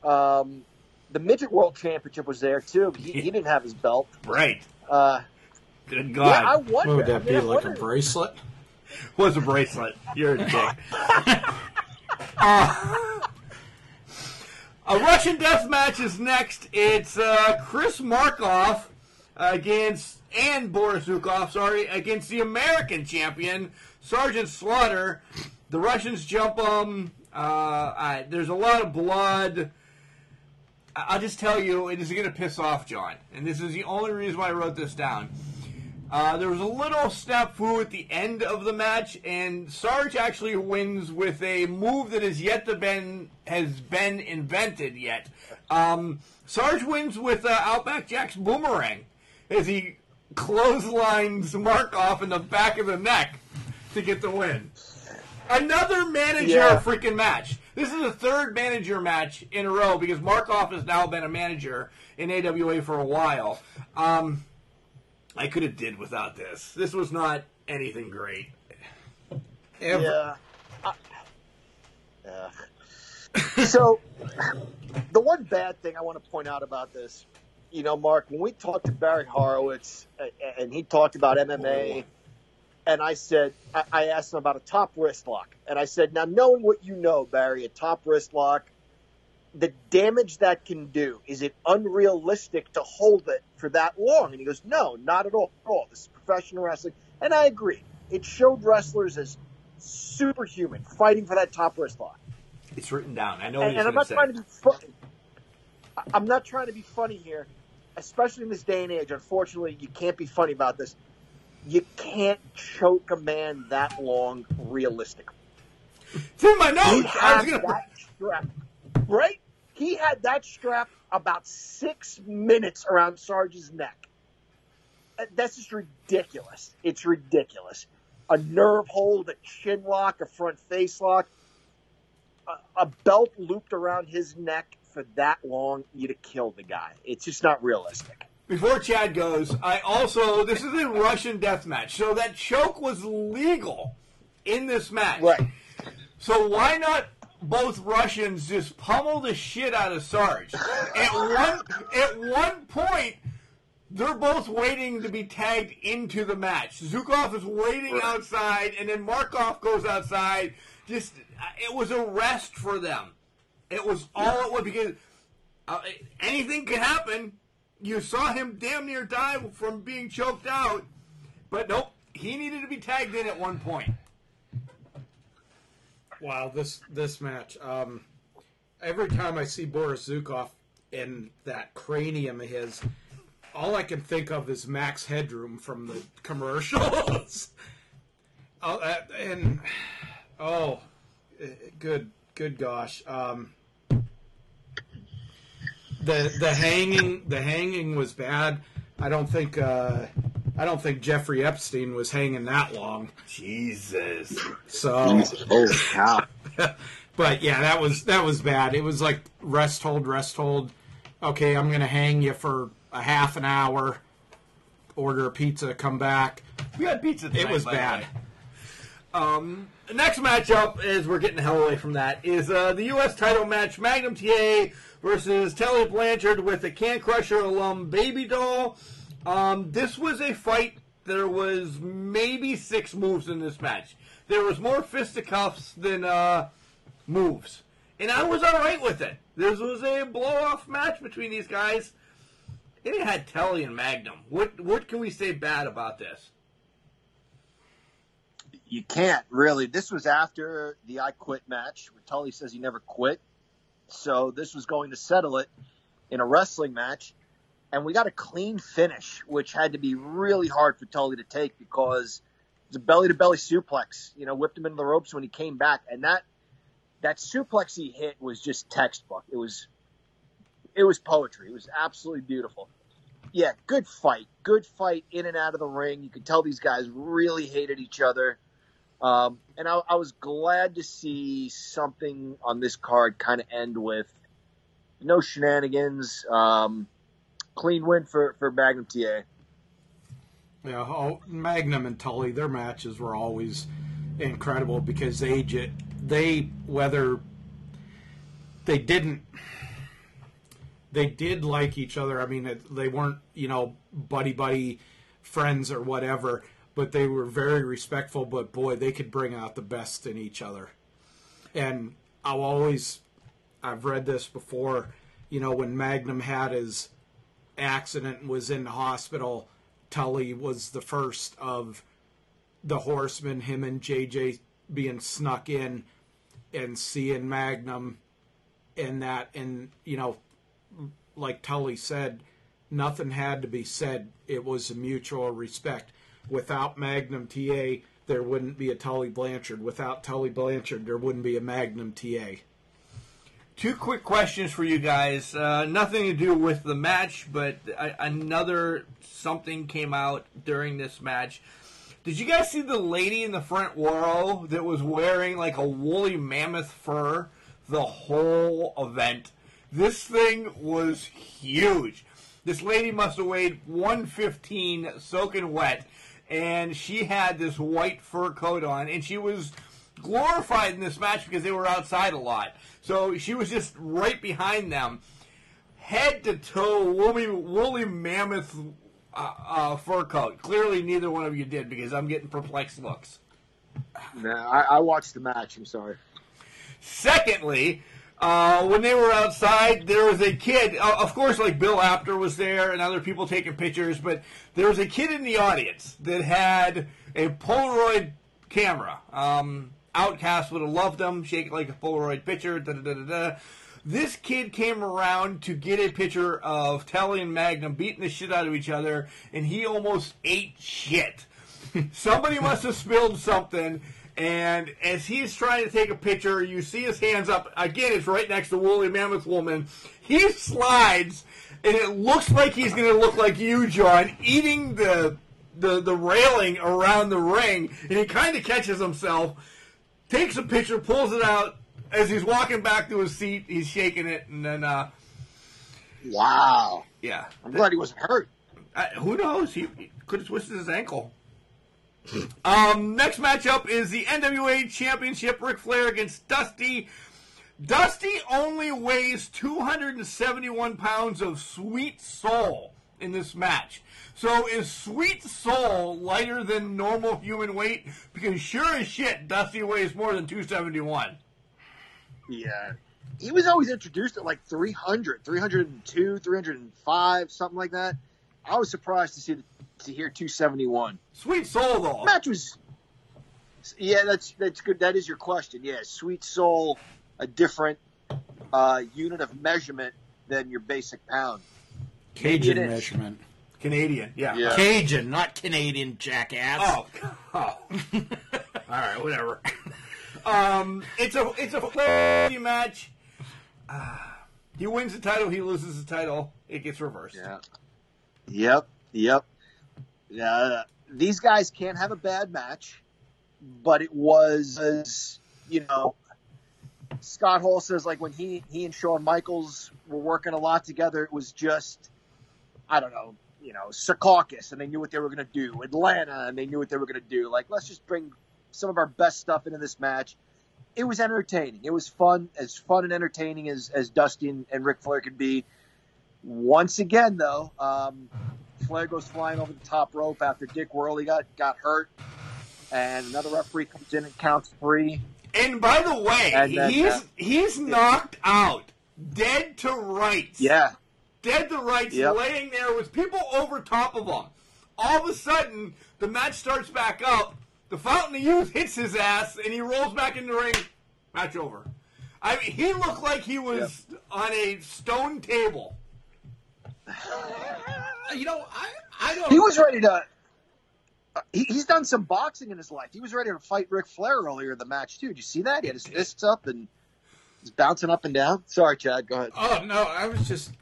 Um, the Midget World Championship was there too. But he, he didn't have his belt. Right. Uh, Good yeah, God. I wonder. What would I that mean, be I like a bracelet? was a bracelet. You're a dick. A Russian death match is next. It's uh, Chris Markoff against and Boris Zhukov, sorry, against the American champion Sergeant Slaughter. The Russians jump him. Uh, I, there's a lot of blood. I- I'll just tell you, it is going to piss off John, and this is the only reason why I wrote this down. Uh, there was a little snafu at the end of the match, and Sarge actually wins with a move that has yet to been has been invented yet. Um, Sarge wins with uh, Outback Jack's boomerang as he clotheslines Markoff in the back of the neck to get the win. Another manager Yeah. freaking match. This is the third manager match in a row because Markoff has now been a manager in AWA for a while. Um, I could have did without this. This was not anything great. Ever. Yeah. I- Ugh. so, the one bad thing I want to point out about this, you know, Mark, when we talked to Barry Horowitz uh, and he talked about MMA, and I said, I, I asked him about a top wrist lock, and I said, now knowing what you know, Barry, a top wrist lock, the damage that can do, is it unrealistic to hold it for that long? And he goes, no, not at all. At all. This is professional wrestling. And I agree. It showed wrestlers as superhuman fighting for that top wrist lock. It's written down. I know And, what and I'm not going trying to be funny. I'm not trying to be funny here, especially in this day and age. Unfortunately, you can't be funny about this. You can't choke a man that long realistically. say. In my notes. I was gonna- strap, right? He had that strap about six minutes around Sarge's neck. That's just ridiculous. It's ridiculous. A nerve hold, a chin lock, a front face lock, a, a belt looped around his neck for that long, you'd have killed the guy. It's just not realistic. Before Chad goes, I also this is a Russian death match, so that choke was legal in this match. Right. So why not both Russians just pummel the shit out of Sarge? At one at one point, they're both waiting to be tagged into the match. Zhukov is waiting outside, and then Markoff goes outside. Just it was a rest for them. It was all it was because uh, anything could happen. You saw him damn near die from being choked out, but nope, he needed to be tagged in at one point. Wow, this this match. Um, every time I see Boris Zhukov in that cranium of his, all I can think of is Max Headroom from the commercials. oh, and oh, eh, good good gosh. Um, the the hanging the hanging was bad. I don't think uh, I don't think Jeffrey Epstein was hanging that long. Jesus. So Oh, cow. but yeah, that was that was bad. It was like rest hold, rest hold. Okay, I'm gonna hang you for a half an hour. Order a pizza, come back. We had pizza. It was bad. Um, next matchup is we're getting the hell away from that. Is uh, the U.S. title match Magnum TA versus Tully Blanchard with the Can Crusher alum Baby Doll. Um, this was a fight. There was maybe six moves in this match. There was more fisticuffs than uh, moves, and I was all right with it. This was a blow-off match between these guys. It had Tully and Magnum. What what can we say bad about this? You can't really. This was after the I Quit match, where Tully says he never quit. So this was going to settle it in a wrestling match. And we got a clean finish, which had to be really hard for Tully to take because it's a belly to belly suplex. You know, whipped him into the ropes when he came back. And that that suplex he hit was just textbook. It was it was poetry. It was absolutely beautiful. Yeah, good fight. Good fight in and out of the ring. You could tell these guys really hated each other. Um, and I, I was glad to see something on this card kind of end with no shenanigans. Um, clean win for, for Magnum TA. Yeah, oh, Magnum and Tully, their matches were always incredible because they they whether they didn't they did like each other. I mean, they weren't you know buddy buddy friends or whatever, but they were very respectful. But boy, they could bring out the best in each other, and I'll always I've read this before. You know, when Magnum had his accident and was in the hospital, Tully was the first of the horsemen, him and JJ being snuck in and seeing Magnum and that and you know like Tully said, nothing had to be said. It was a mutual respect. Without Magnum TA, there wouldn't be a Tully Blanchard. Without Tully Blanchard, there wouldn't be a Magnum TA. Two quick questions for you guys. Uh, nothing to do with the match, but another something came out during this match. Did you guys see the lady in the front row that was wearing like a woolly mammoth fur the whole event? This thing was huge. This lady must have weighed 115 soaking wet, and she had this white fur coat on, and she was glorified in this match because they were outside a lot. So she was just right behind them, head to toe, woolly, woolly mammoth uh, uh, fur coat. Clearly, neither one of you did because I'm getting perplexed looks. Nah, I, I watched the match. I'm sorry. Secondly, uh, when they were outside, there was a kid. Uh, of course, like Bill Apter was there and other people taking pictures, but there was a kid in the audience that had a Polaroid camera. Um, OutKast would have loved them, shake it like a Polaroid picture. Da, da, da, da, da. This kid came around to get a picture of Tully and Magnum beating the shit out of each other, and he almost ate shit. Somebody must have spilled something, and as he's trying to take a picture, you see his hands up. Again, it's right next to Woolly Mammoth Woman. He slides, and it looks like he's going to look like you, John, eating the the the railing around the ring, and he kind of catches himself, takes a picture, pulls it out. As he's walking back to his seat, he's shaking it, and then uh, Wow. yeah, I'm glad he wasn't hurt. uh, who knows? He, he could have twisted his ankle. um, next matchup is the NWA Championship: Ric Flair against Dusty. Dusty only weighs 271 pounds of sweet soul in this match. So is sweet soul lighter than normal human weight? Because sure as shit, Dusty weighs more than 271. Yeah. He was always introduced at like 300, 302, 305, something like that. I was surprised to see to hear 271. Sweet soul though. Match was Yeah, that's that's good. That is your question. Yeah, Sweet Soul a different uh, unit of measurement than your basic pound. Cajun measurement. Canadian, yeah. Yeah. Cajun, not Canadian jackass. Oh, oh. all right, whatever. Um, it's a it's a Flair match. Uh, he wins the title, he loses the title, it gets reversed. Yeah. Yep. Yep. Uh, these guys can't have a bad match, but it was, as, you know, Scott Hall says like when he he and Shawn Michaels were working a lot together, it was just, I don't know, you know, Secaucus, and they knew what they were going to do. Atlanta, and they knew what they were going to do. Like, let's just bring some of our best stuff into this match. It was entertaining. It was fun, as fun and entertaining as as Dusty and, and Ric Flair could be. Once again, though, um, Flair goes flying over the top rope after Dick Woehrle got got hurt, and another referee comes in and counts three. And by the way, then, he's uh, he's knocked out, dead to rights. Yeah, Dead to rights, Yep. laying there with people over top of him. All of a sudden, the match starts back up. The Fountain of Youth hits his ass, and he rolls back in the ring. Match over. I mean, he looked like he was on a stone table. You know, I I don't. he was ready to. He, he's done some boxing in his life. He was ready to fight Ric Flair earlier in the match too. Did you see that? He had his fists up and he's bouncing up and down. Sorry, Chad. Go ahead. Oh no, I was just.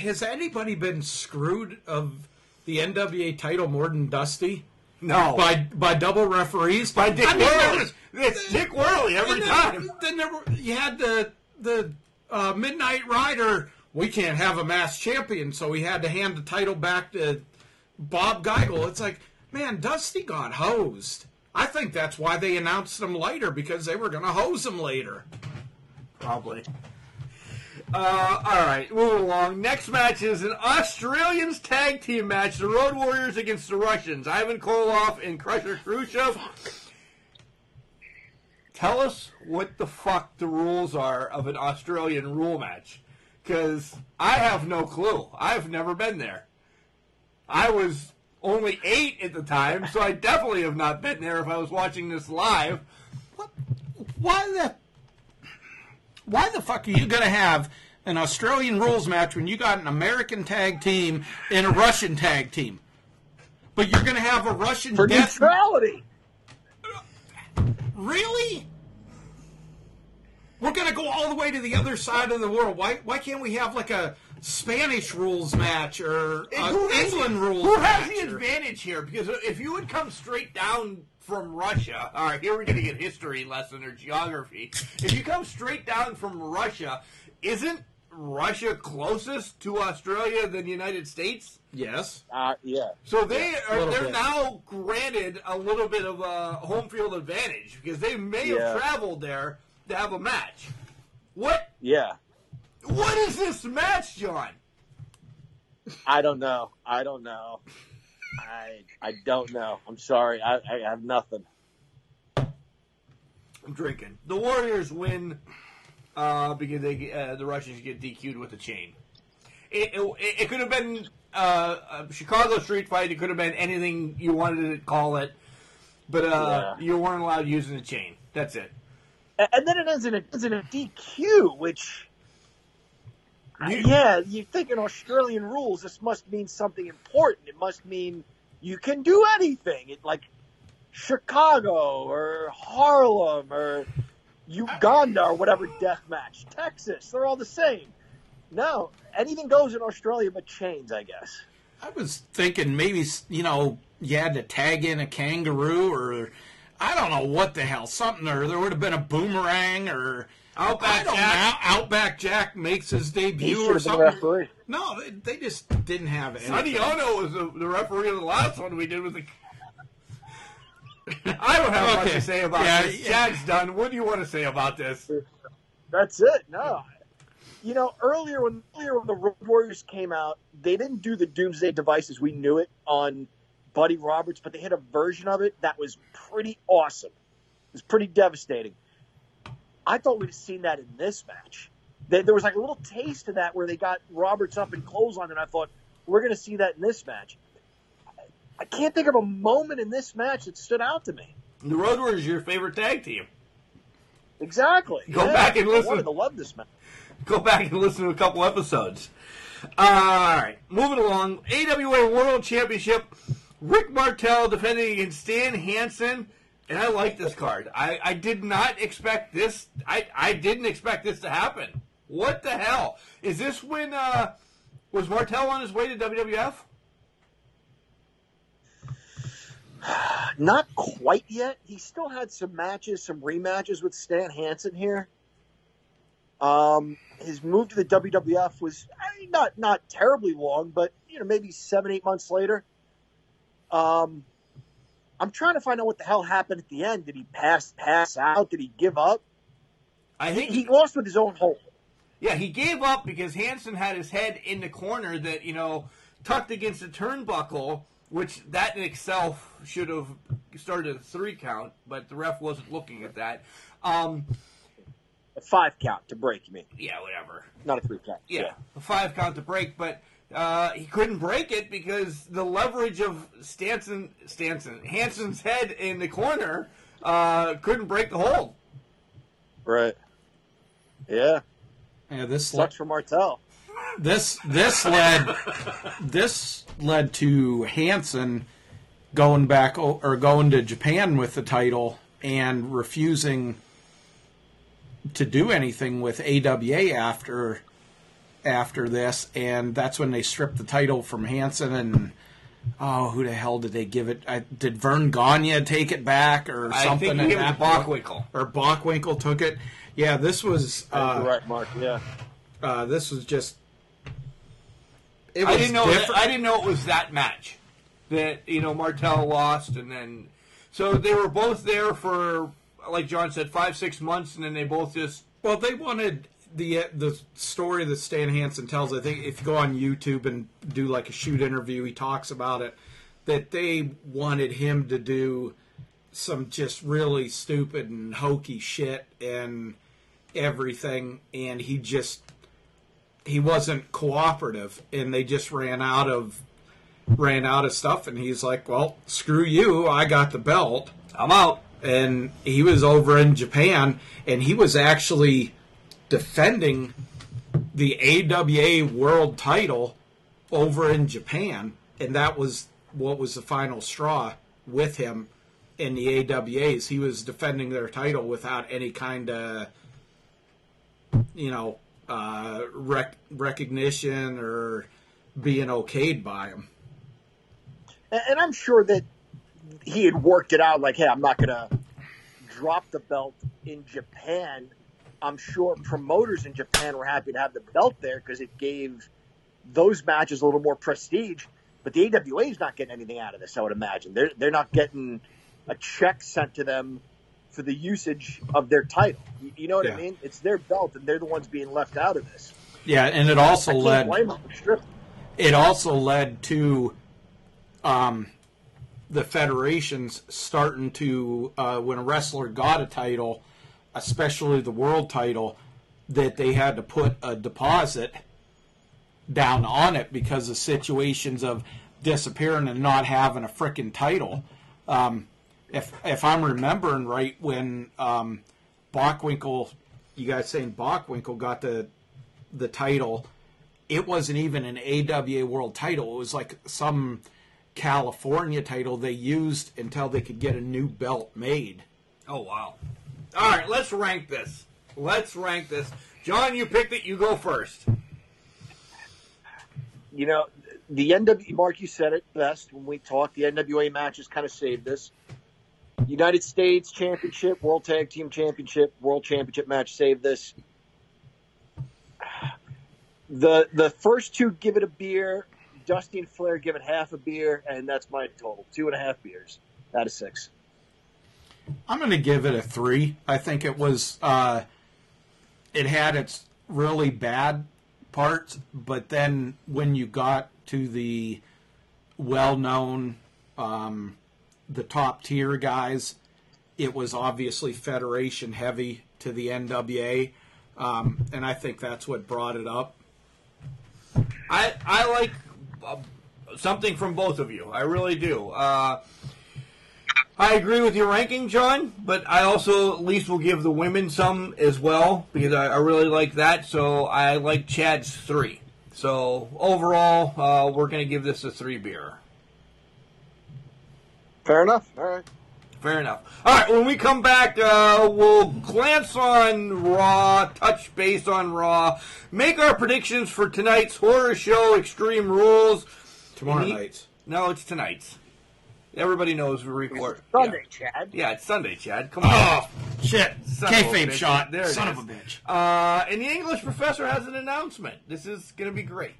Has anybody been screwed of the NWA title more than Dusty? No. By by double referees? By Dick I mean, Woehrle. It's Dick Woehrle every then, time. Then there were, you had the the uh, Midnight Rider. We can't have a mass champion, so we had to hand the title back to Bob Geigel. It's like, man, Dusty got hosed. I think that's why they announced him later because they were going to hose him later. Probably. Uh, all right, moving along. Next match is an Australians tag team match: the Road Warriors against the Russians. Ivan Koloff and Crusher Khrushchev. tell us what the fuck the rules are of an Australian rule match, because I have no clue. I've never been there. I was only eight at the time, so I definitely have not been there if I was watching this live. What? Why the why the fuck are you going to have an Australian rules match when you got an American tag team and a Russian tag team? But you're going to have a Russian For death neutrality. Really? We're going to go all the way to the other side of the world. Why why can't we have like a Spanish rules match or England rules Who match? has the or- advantage here? Because if you would come straight down from Russia, all right, here we're going to get history lesson or geography. If you come straight down from Russia, isn't Russia closest to Australia than the United States? Yes. Uh, yeah. So they a are little they're bit. now granted a little bit of a home field advantage because they may Yeah. have traveled there to have a match. What Yeah. what is this match, John? I don't know. I don't know. I I don't know. I'm sorry. I, I have nothing. I'm drinking. The Warriors win uh, because they uh, the Russians get DQ'd with a chain. It, it, it could have been uh, a Chicago street fight. It could have been anything you wanted to call it, but uh, you weren't allowed using the chain. That's it. And then it ends in a, ends in a DQ, which, yeah, you think in Australian rules, this must mean something important. It must mean you can do anything. It, like Chicago or Harlem or Uganda or whatever death match. Texas, they're all the same. No, anything goes in Australia but chains, I guess. I was thinking maybe you know you had to tag in a kangaroo or I don't know what the hell something or there would have been a boomerang or Outback Jack. know. Outback Jack makes his debut should or have been something. referee. No, they, they just didn't have it. Sonny Ono was the, the referee of the last one we did with the. I don't have much to say about Yeah, this. yeah. Jack's done. What do you want to say about this? That's it. No, you know, earlier when earlier when the Road Warriors came out, they didn't do the Doomsday Device as we knew it on Buddy Roberts, but they had a version of it that was pretty awesome. It was pretty devastating. I thought we'd seen that in this match. There there was like a little taste of that where they got Roberts up and clothesline, and I thought we're going to see that in this match. I can't think of a moment in this match that stood out to me. The Road Warriors your favorite tag team. Exactly. Go back and listen. I wanted to love this match. Go back and listen to a couple episodes. Uh, all right, moving along. AWA World Championship. Rick Martel defending against Stan Hansen. And I like this card. I, I did not expect this. I, I didn't expect this to happen. What the hell? Is this when, uh, was Martel on his way to WWF? Not quite yet. He still had some matches, some rematches with Stan Hansen here. Um, his move to the WWF was I mean, not not terribly long, but you know maybe seven eight months later. Um, I'm trying to find out what the hell happened at the end. Did he pass pass out? Did he give up? I think he lost with his own hole. Yeah, he gave up because Hansen had his head in the corner that, you know, tucked against the turnbuckle, which that in itself should have started a three count, but the ref wasn't looking at that. Um, A five count to break, you mean? yeah, whatever. Not a three count. Yeah, a five count to break, but uh, he couldn't break it because the leverage of Stanson, Stanson, Hansen's head in the corner uh, couldn't break the hold. Right. Yeah. Yeah, this Sucks for Martel. this this led this led to Hansen going back or going to Japan with the title and refusing to do anything with AWA after after this, and that's when they stripped the title from Hansen and. Oh, who the hell did they give it? I, did Verne Gagne take it back or I something? think he at gave it that to point? Bockwinkel. Or Bockwinkel took it. Yeah, this was. Uh, right, Mark. Yeah. uh, this was just. It I didn't know. That. I didn't know it was that match that you know Martel lost, and then so they were both there for like John said, five six months, and then they both just Well, they wanted the uh, the story that Stan Hansen tells. I think if you go on YouTube and do like a shoot interview, he talks about it. That they wanted him to do some just really stupid and hokey shit and everything, and he just he wasn't cooperative, and they just ran out of ran out of stuff, and he's like, "Well, screw you, I got the belt, I'm out." And he was over in Japan, and he was actually defending the AWA World Title over in Japan, and that was what was the final straw with him in the AWAs. He was defending their title without any kind of, you know, uh, rec- recognition or being okayed by him. And, I'm sure that he had worked it out like, hey, I'm not going to drop the belt in Japan. I'm sure promoters in Japan were happy to have the belt there because it gave those matches a little more prestige. But the AWA is not getting anything out of this, I would imagine. They're, they're not getting a check sent to them for the usage of their title. You, you know what Yeah. I mean? It's their belt, and they're the ones being left out of this. Yeah, and it also led blame them for stripping. it also led to um, the federations starting to uh, when a wrestler got a title, especially the world title, that they had to put a deposit down on it because of situations of disappearing and not having a frickin' title. Um, if if I'm remembering right, when um, Bockwinkel, you guys saying Bockwinkel got the the title, it wasn't even an AWA World title. It was like some California title they used until they could get a new belt made. Oh wow! All right, let's rank this. Let's rank this. John, you picked it. You go first. you know, the NW Mark, you said it best when we talked. The NWA matches kind of saved this. United States Championship, World Tag Team Championship, World Championship match saved this. The the first two give it a beer. Dusty and Flair give it half a beer, and that's my total two and a half beers out of six. I'm going to give it a three. I think it was. Uh, it had its really bad parts, but then when you got to the well-known, um, the top tier guys, it was obviously Federation heavy to the NWA, um, and I think that's what brought it up. I I like uh, something from both of you. I really do. Uh, I agree with your ranking, John, but I also at least will give the women some as well because I, I really like that. So I like Chad's three. So overall, uh, we're going to give this a three beer. Fair enough. All right. Fair enough. All right, when we come back, uh, we'll glance on Raw, touch base on Raw, make our predictions for tonight's horror show, Extreme Rules. Tomorrow And night. No, it's tonight's. Everybody knows we record. Sunday, Chad. Yeah, it's Sunday, Chad. Come on. Oh shit! Son of Kayfabe shot. There Son of a bitch. Uh, and the English professor has an announcement. This is going to be great.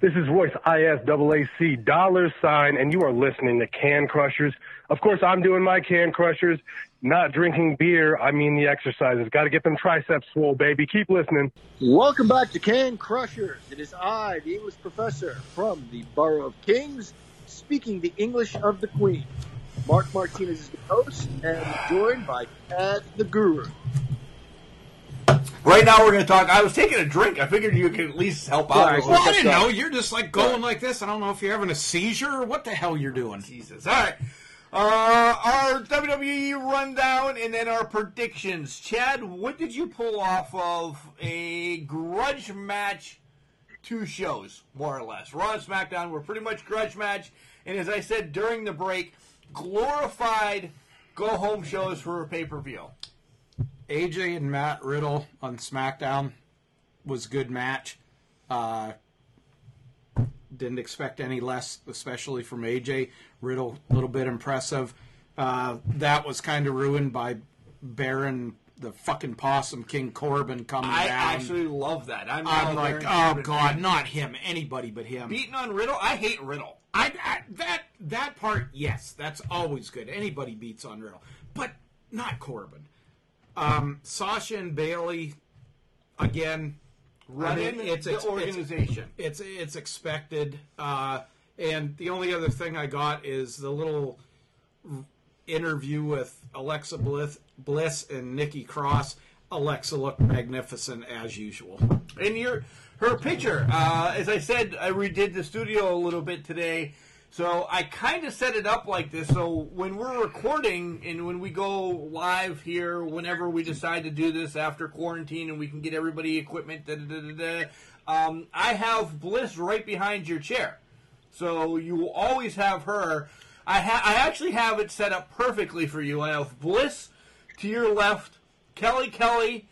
This is Royce ISAAC dollar sign, and you are listening to Can Crushers. Of course, I'm doing my Can Crushers, not drinking beer. I mean the exercises. Got to get them triceps swole, baby. Keep listening. Welcome back to Can Crushers. It is I, the English professor from the Borough of Kings, speaking the English of the Queen. Mark Martinez is the host, and joined by Chad the Guru. Right now, we're going to talk. I was taking a drink. I figured you could at least help out. Sorry. Well, I bit. didn't know. You're just like going like this. I don't know if you're having a seizure or what the hell you're doing. Jesus. All right. Uh, our WWE rundown and then our predictions. Chad, what did you pull off of a grudge match? Two shows, more or less. Raw and SmackDown were pretty much grudge match, and as I said during the break, glorified go home shows for a pay per view. AJ and Matt Riddle on SmackDown was a good match. Uh, didn't expect any less, especially from AJ. Riddle, a little bit impressive. Uh, that was kind of ruined by Baron, the fucking possum King Corbin coming I down. I actually love that. I'm, I'm like, oh god, fan. not him. Anybody but him. beating on Riddle. I hate Riddle. I, I that that part, yes, that's always good. Anybody beats on Riddle, but not Corbin. Um, Sasha and Bayley, again, Running mean, it's the it's- organization. It's it's expected. Uh, and the only other thing I got is the little interview with Alexa Bliss, Bliss and Nikki Cross, Alexa looked magnificent as usual. And your her picture, uh, as I said, I redid the studio a little bit today. So I kind of set it up like this. So when we're recording and when we go live here, whenever we decide to do this after quarantine and we can get everybody equipment, da, da, da, um, I have Bliss right behind your chair. So you will always have her. I, ha- I actually have it set up perfectly for you. I have Bliss to your left, Kelly Kelly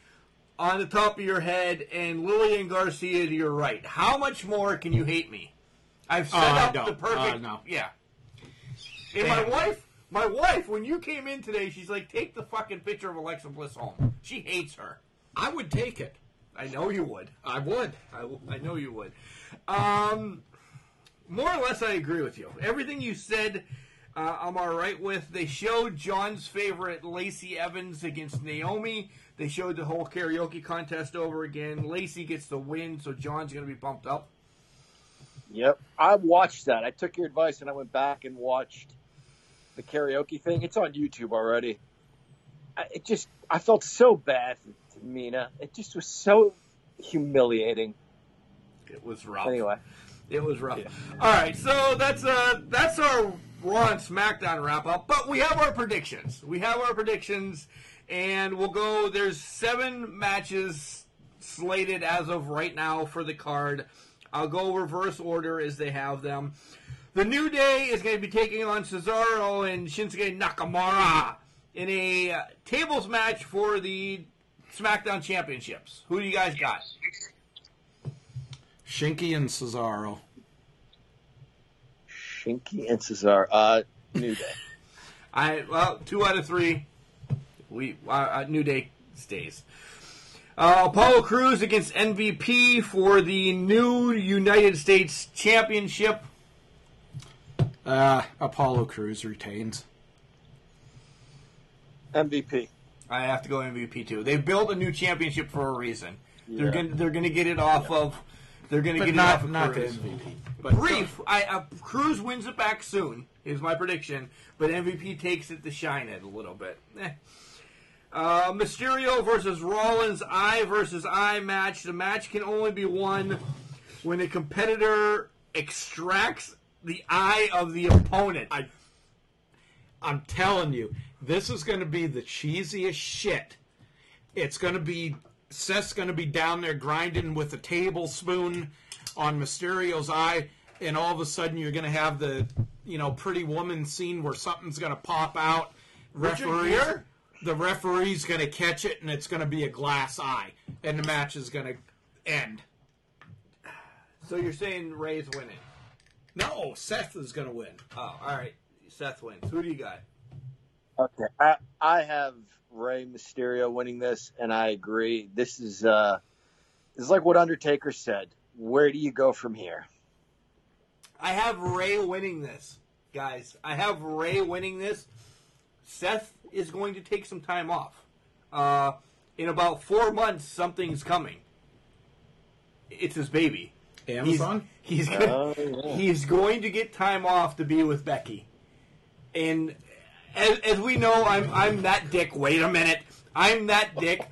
on the top of your head, and Lillian Garcia to your right. How much more can you hate me? I've set Oh, I up don't. the perfect. Uh, no. Yeah. And my wife, my wife, when you came in today, she's like, "Take the fucking picture of Alexa Bliss home." She hates her. I would take it. I know you would. I would. I, I know you would. Um, more or less, I agree with you. Everything you said, uh, I'm all right with. They showed John's favorite Lacey Evans against Naomi. They showed the whole karaoke contest over again. Lacey gets the win, so John's going to be bumped up. Yep, I watched that. I took your advice and I went back and watched the karaoke thing. It's on YouTube already. I, it just, I felt so bad for Mina. It just was so humiliating. It was rough. Anyway, It was rough. All right, so that's uh that's our Raw and SmackDown wrap up. But we have our predictions. We have our predictions, and we'll go. There's seven matches slated as of right now for the card. I'll go reverse order as they have them. The New Day is going to be taking on Cesaro and Shinsuke Nakamura in a uh, tables match for the SmackDown Championships. Who do you guys got? Shinky and Cesaro. Shinky and Cesaro. Uh, New Day. I well, two out of three. We uh, uh, New Day stays. Uh, Apollo Crews against MVP for the new United States Championship. Uh, Apollo Crews retains. MVP. I have to go MVP too. They've built a new championship for a reason. They're gonna they're gonna get it off of. They're gonna But get not- it off of not the Crews. MVP. But- Brief. I uh, Crews wins it back soon. Is my prediction, but MVP takes it to shine it a little bit. Eh. Uh, Mysterio versus Rollins, eye versus eye match. The match can only be won when a competitor extracts the eye of the opponent. I, I'm telling you, this is going to be the cheesiest shit. It's going to be Seth's going to be down there grinding with a tablespoon on Mysterio's eye, and all of a sudden you're going to have the you know pretty woman scene where something's going to pop out. Gere? The referee's going to catch it, and it's going to be a glass eye, and the match is going to end. so you're saying Rey's winning? No, Seth is going to win. Oh, all right. Seth wins. Who do you got? Okay, I, I have Rey Mysterio winning this, and I agree. This is uh, this is like what Undertaker said. Where do you go from here? I have Rey winning this, guys. I have Rey winning this. Seth is going to take some time off. Uh, in about four months, something's coming. It's his baby. Amazon? He's, he's gonna, Oh, yeah. he's going to get time off to be with Becky, and as, as we know, I'm I'm that dick. Wait a minute, I'm that dick.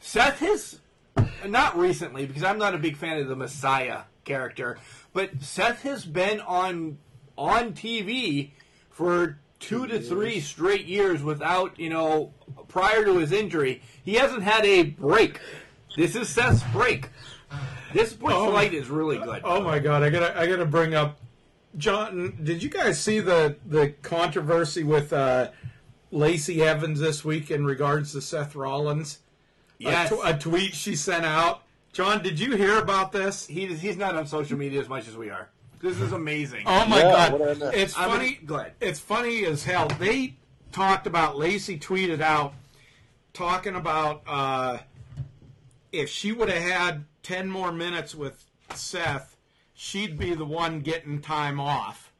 Seth has not recently because I'm not a big fan of the Messiah character, but Seth has been on on TV for two to three straight years without you know prior to his injury. He hasn't had a break. This is Seth's break. This Oh. Light is really good. Oh my god, I gotta I gotta bring up John. Did you guys see the the controversy with uh, Lacey Evans this week in regards to Seth Rollins? Yes. a tweet she sent out. John, did you hear about this? He, he's not on social media as much as we are. This is amazing. Oh my Yeah, god, what did I miss? it's I'm funny. gonna- go ahead. It's funny as hell. They talked about Lacey tweeted out talking about uh, if she would have had ten more minutes with Seth, she'd be the one getting time off.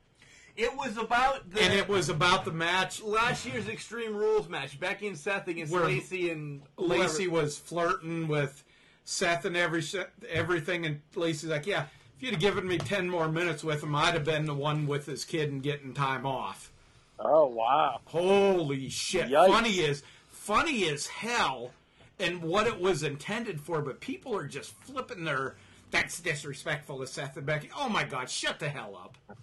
It was about the, and it was about the match. last year's Extreme Rules match, Becky and Seth against Where Lacey and Lacey whoever. was flirting with Seth and every everything, and Lacey's like, "Yeah, if you'd have given me ten more minutes with him, I'd have been the one with his kid and getting time off." Oh wow! Holy shit! Yikes. Funny is funny as hell, and what it was intended for. But people are just flipping their. That's disrespectful to Seth and Becky. Oh my God! Shut the hell up.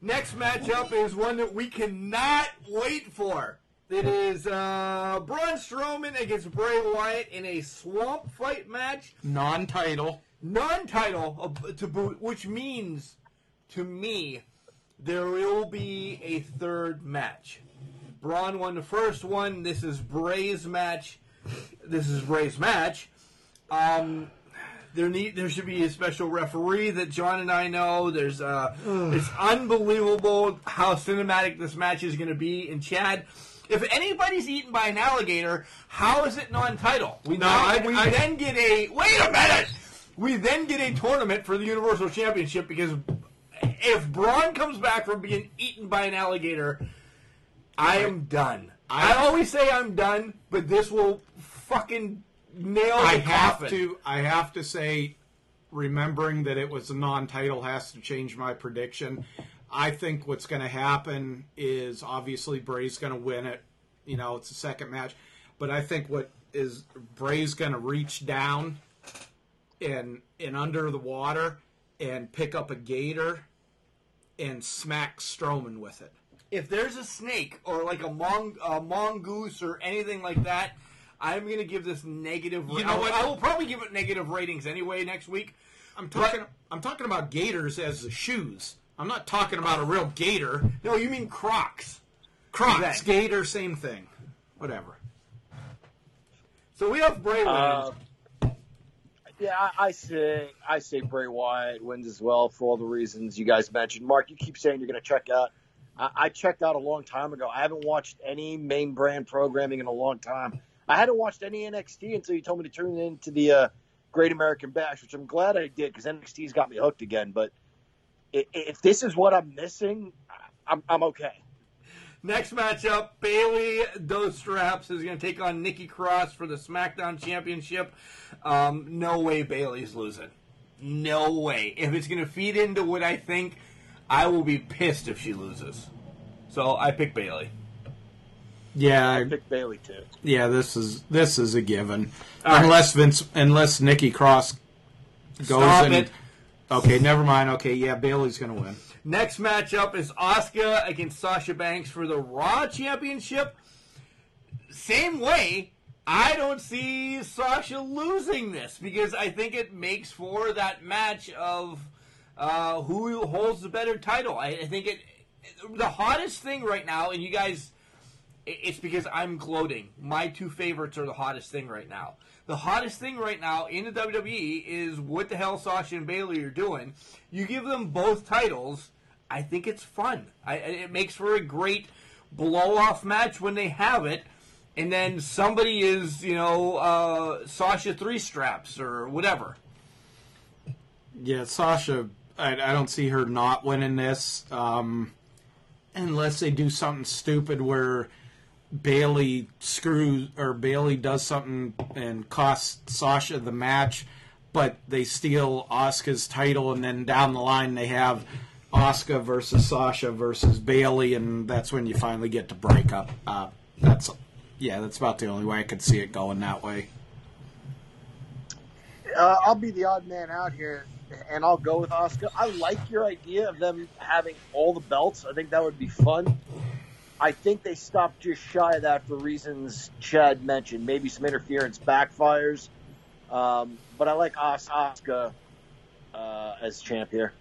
Next matchup is one that we cannot wait for. It is uh, Braun Strowman against Bray Wyatt in a swamp fight match, Non-title. Non-title uh, to boot, which means to me there will be a third match. Braun won the first one. This is Bray's match. This is Bray's match. Um, there need there should be a special referee that John and I know. There's uh, it's unbelievable how cinematic this match is going to be. And Chad, if anybody's eaten by an alligator, how is it non-title? We No, now- I- we I- then get a wait a minute. We then get a tournament for the Universal Championship because if Braun comes back from being eaten by an alligator, I am done. I, always say I'm done, but this will fucking nail the I have coffin. to. I have to say, remembering that it was a non-title has to change my prediction. I think what's going to happen is obviously Bray's going to win it. You know, it's the second match, but I think what is Bray's going to reach down and and under the water and pick up a gator and smack Strowman with it. if there's a snake or like a, mong- a mongoose or anything like that, I'm going to give this negative. You know I will- what? I will probably give it negative ratings anyway next week. I'm talking. I'm talking about gators as the shoes. I'm not talking about a real gator. No, you mean Crocs. Crocs, Exactly. gator, same thing. Whatever. So we have Bray winning. Uh, yeah, I, I say I say Bray Wyatt wins as well for all the reasons you guys mentioned. Mark, you keep saying you're going to check out. I, I checked out a long time ago. I haven't watched any main brand programming in a long time. I hadn't watched any NXT until you told me to tune into the uh, Great American Bash, which I'm glad I did because NXT's got me hooked again. But if this is what I'm missing, I'm, I'm okay. Next matchup, Bayley Dos Straps is going to take on Nikki Cross for the SmackDown Championship. Um, no way Bayley's losing. No way. If it's going to feed into what I think, I will be pissed if she loses. So I pick Bayley. Yeah, I I- pick Bayley too. yeah. This is this is a given. Unless Vince, unless Nikki Cross goes Stop and it. okay, never mind. Okay, yeah, Bayley's gonna win. Next matchup is Asuka against Sasha Banks for the Raw Championship. Same way, I don't see Sasha losing this because I think it makes for that match of uh, who holds the better title. I, I think it the hottest thing right now, and you guys, it's because I'm gloating. My two favorites are the hottest thing right now. The hottest thing right now in the WWE is what the hell Sasha and Bayley are doing. You give them both titles. I think it's fun. I, it makes for a great blow off match when they have it. And then somebody is, you know, uh, Sasha three straps or whatever. Yeah, Sasha. I, I don't see her not winning this, um, unless they do something stupid where Bayley screws or Bayley does something and costs Sasha the match, but they steal Asuka's title, and then down the line they have Asuka versus Sasha versus Bayley, and that's when you finally get to break up. Uh, that's yeah, that's about the only way I could see it going that way. Uh, I'll be the odd man out here, and I'll go with Asuka. I like your idea of them having all the belts. I think that would be fun. I think they stopped just shy of that for reasons Chad mentioned. Maybe some interference backfires. Um, but I like Asuka uh, as champ here.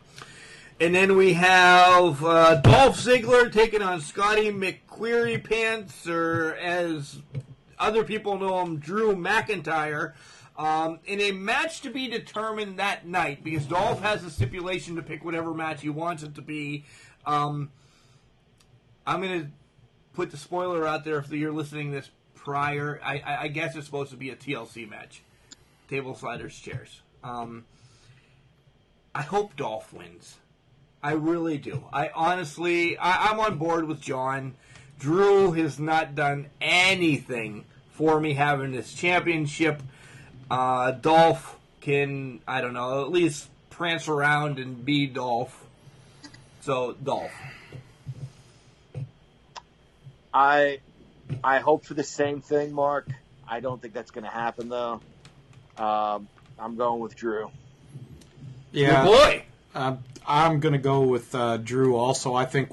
And then we have uh, Dolph Ziggler taking on Scotty McQueary Pants, or as other people know him, Drew McIntyre, um, in a match to be determined that night because Dolph has a stipulation to pick whatever match he wants it to be. Um, I'm going to put the spoiler out there if you're listening this prior. I, I, I guess it's supposed to be a TLC match table sliders, chairs. Um, I hope Dolph wins. I really do. I honestly, I, I'm on board with John. Drew has not done anything for me having this championship. Uh, Dolph can, I don't know, at least prance around and be Dolph. So, Dolph. I I hope for the same thing, Mark. I don't think that's going to happen though. Um, I'm going with Drew. Yeah, Good boy. Uh, I'm going to go with uh, Drew. Also, I think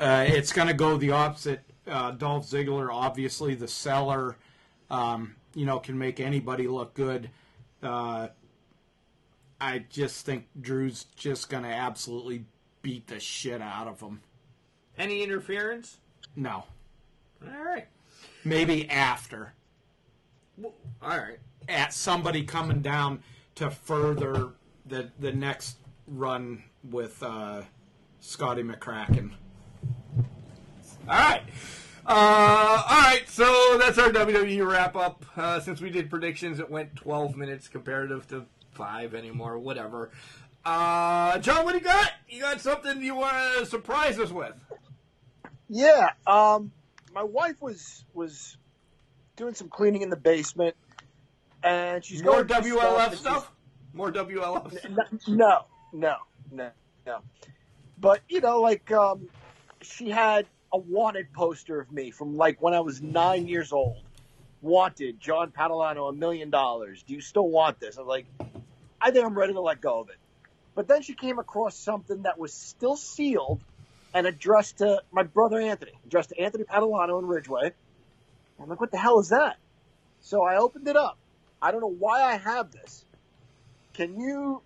uh, it's going to go the opposite. Uh, Dolph Ziggler, obviously the seller, um, you know, can make anybody look good. Uh, I just think Drew's just going to absolutely beat the shit out of him. Any interference? No, All right. maybe after All right. at somebody coming down to further the the next run with uh, Scotty McCracken. All right. Uh, all right, so that's our WWE wrap up. Uh, since we did predictions, it went 12 minutes comparative to five anymore, whatever. Uh, John, what do you got? You got something you want to surprise us with? Yeah, um, my wife was was doing some cleaning in the basement, and she's More going WLF and stuff? More WLF? she's- No, no, no, no. But you know, like um, she had a wanted poster of me from like when I was nine years old. Wanted, John Padalano, a million dollars. Do you still want this? I'm like, I think I'm ready to let go of it. But then she came across something that was still sealed and addressed to my brother Anthony, addressed to Anthony Padalano in Ridgeway. I'm like, what the hell is that? So I opened it up. I don't know why I have this. Can you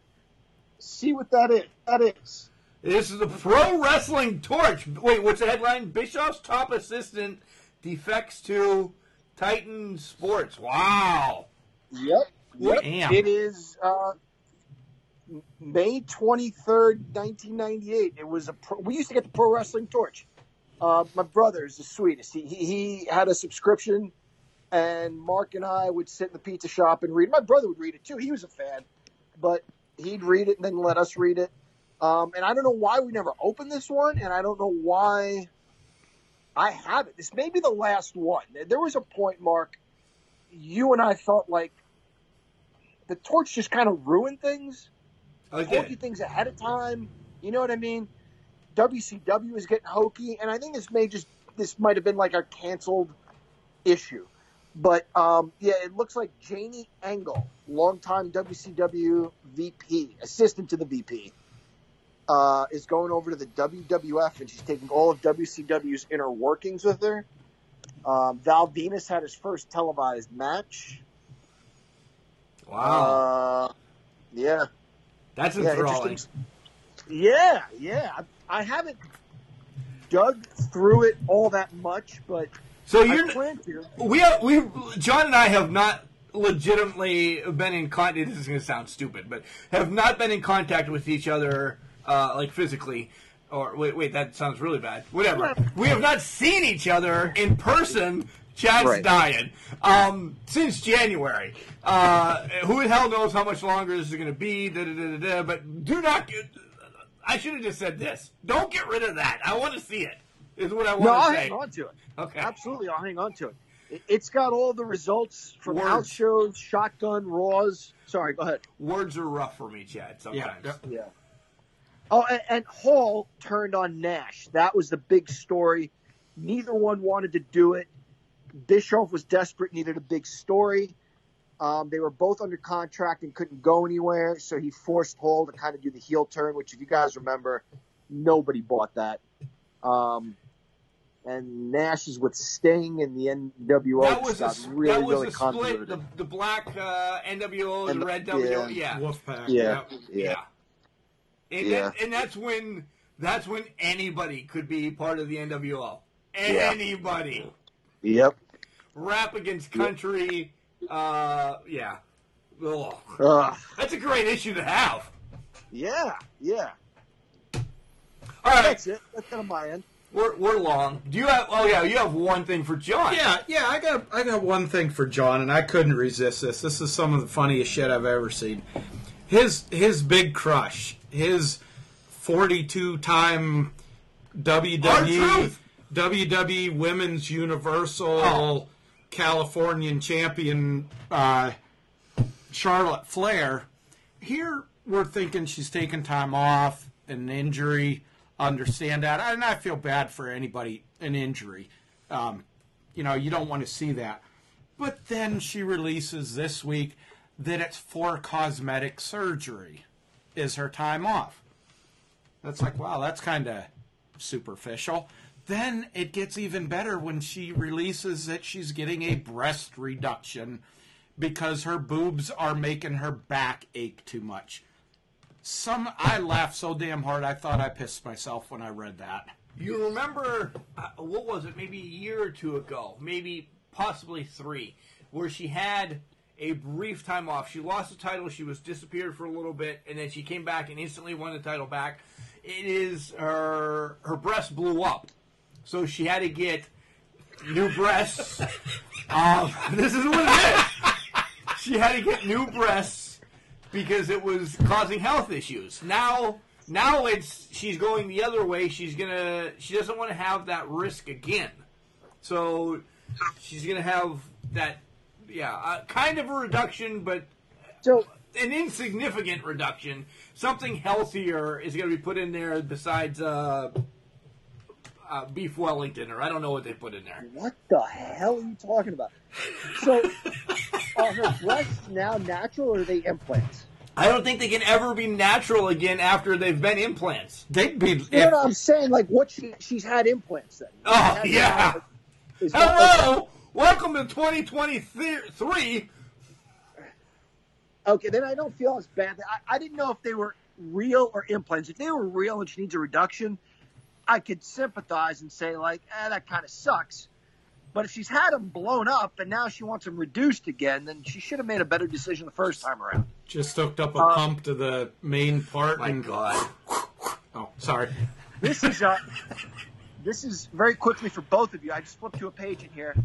see what that is? That is. This is the Pro Wrestling Torch. Wait, what's the headline? Bischoff's top assistant defects to Titan Sports. Wow. Yep. Yep. Damn. It is uh, May 23rd, 1998. It was a pro, we used to get the Pro Wrestling Torch. Uh, my brother is the sweetest. He, he he had a subscription, and Mark and I would sit in the pizza shop and read. My brother would read it too. He was a fan, but he'd read it and then let us read it. Um, and I don't know why we never opened this one, and I don't know why I have it. This may be the last one. There was a point, Mark, you and I felt like the torch just kind of ruined things. Okay. Told you things ahead of time. You know what I mean? WCW is getting hokey, and I think this may just this might have been like a canceled issue. But um, yeah, it looks like Janie Engel, longtime WCW VP, assistant to the VP, uh, is going over to the WWF, and she's taking all of WCW's inner workings with her. Um, Val Venis had his first televised match. Wow. Uh, yeah. That's enthralling. interesting. Yeah, yeah. I, I haven't dug through it all that much, but So you're plan to. we have we John and I have not legitimately been in contact. This is going to sound stupid, but have not been in contact with each other uh, like physically. Or wait, wait, that sounds really bad. Whatever. We have not seen each other in person. Chad's Right. dying um, since January. Uh, who the hell knows how much longer this is going to be? Da, da, da, da, da, but do not. Get, I should have just said this. Don't get rid of that. I want to see it. Is what I want No, to I'll say. hang on to it. Okay. Absolutely, I'll hang on to it. It- It's got all the results from Words. house shows, shotgun, raws. Sorry, go ahead. Words are rough for me, Chad. Sometimes. Yeah. Oh, and, and Hall turned on Nash. That was the big story. Neither one wanted to do it. Bischoff was desperate, needed a big story. Um, they were both under contract and couldn't go anywhere, so he forced Hall to kind of do the heel turn, which, if you guys remember, nobody bought that. Um, and Nash is with Sting and the NWO. That was got a, really, that was really a split. The, the black uh, NWO, And the the- red WO, yeah. yeah, Wolfpack. Yeah, yeah, yeah. And, Yeah. that- and that's when that's when anybody could be part of the NWO. Yeah. Anybody. Yep. Rap against country. Uh, yeah. Ugh. Ugh. That's a great issue to have. Yeah, yeah. All right, That's it. That's it on my end. We're, we're long. Do you have? Oh yeah, you have one thing for John. Yeah, yeah, I got I got one thing for John, and I couldn't resist this. This is some of the funniest shit I've ever seen. His his big crush, his forty two time WWE. WWE Women's Universal Oh. Californian champion uh, Charlotte Flair. Here we're thinking she's taking time off, an injury. Understand that, and I feel bad for anybody an injury. Um, you know, you don't want to see that. But then she releases this week that it's for cosmetic surgery, is her time off. That's like, wow, that's kind of superficial. Then it gets even better when she releases that she's getting a breast reduction because her boobs are making her back ache too much. Some I laughed so damn hard I thought I pissed myself when I read that. You remember uh, what was it? Maybe a year or two ago, maybe possibly three, where she had a brief time off. She lost the title. She was disappeared for a little bit, and then she came back and instantly won the title back. It is her her breast blew up, so she had to get new breasts. um, this is what it is. She had to get new breasts because it was causing health issues. Now, now it's she's going the other way. She's gonna she doesn't want to have that risk again. So she's gonna have that yeah, uh, kind of a reduction, but so an insignificant reduction. Something healthier is going to be put in there besides uh, uh, beef Wellington, or I don't know what they put in there. What the hell are you talking about? So, are her breasts now natural or are they implants? I don't think they can ever be natural again after they've been implants. They'd be. You know what I'm saying? Like, what she she's had implants then. Oh Has yeah. now- is that- Hello, welcome to 2023. Okay, then I don't feel as bad. I, I didn't know if they were real or implants. If they were real and she needs a reduction, I could sympathize and say like, eh, that kind of sucks. But if she's had them blown up and now she wants them reduced again, then she should have made a better decision the first time around. Just hooked up a Uh, pump to the main part. My and God. Oh, sorry. This is uh, this is very quickly for both of you. I just flipped to a page in here.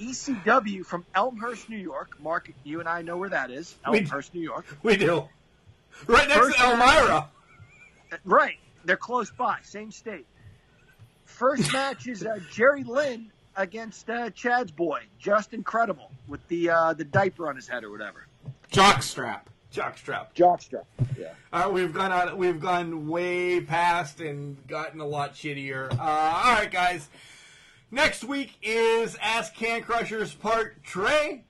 ECW from Elmhurst, New York. Mark, you and I know where that is. We- Elmhurst, New York. We do. Right next First- to Elmira. Right. They're close by, same state. First match is uh, Jerry Lynn against uh, Chad's boy, Justin Credible, with the uh, the diaper on his head or whatever. Jockstrap. Jockstrap. Jockstrap. Yeah. All right, we've gone out. We've gone way past and gotten a lot shittier. Uh, all right, guys. Next week is Ask Can Crushers Part Trey,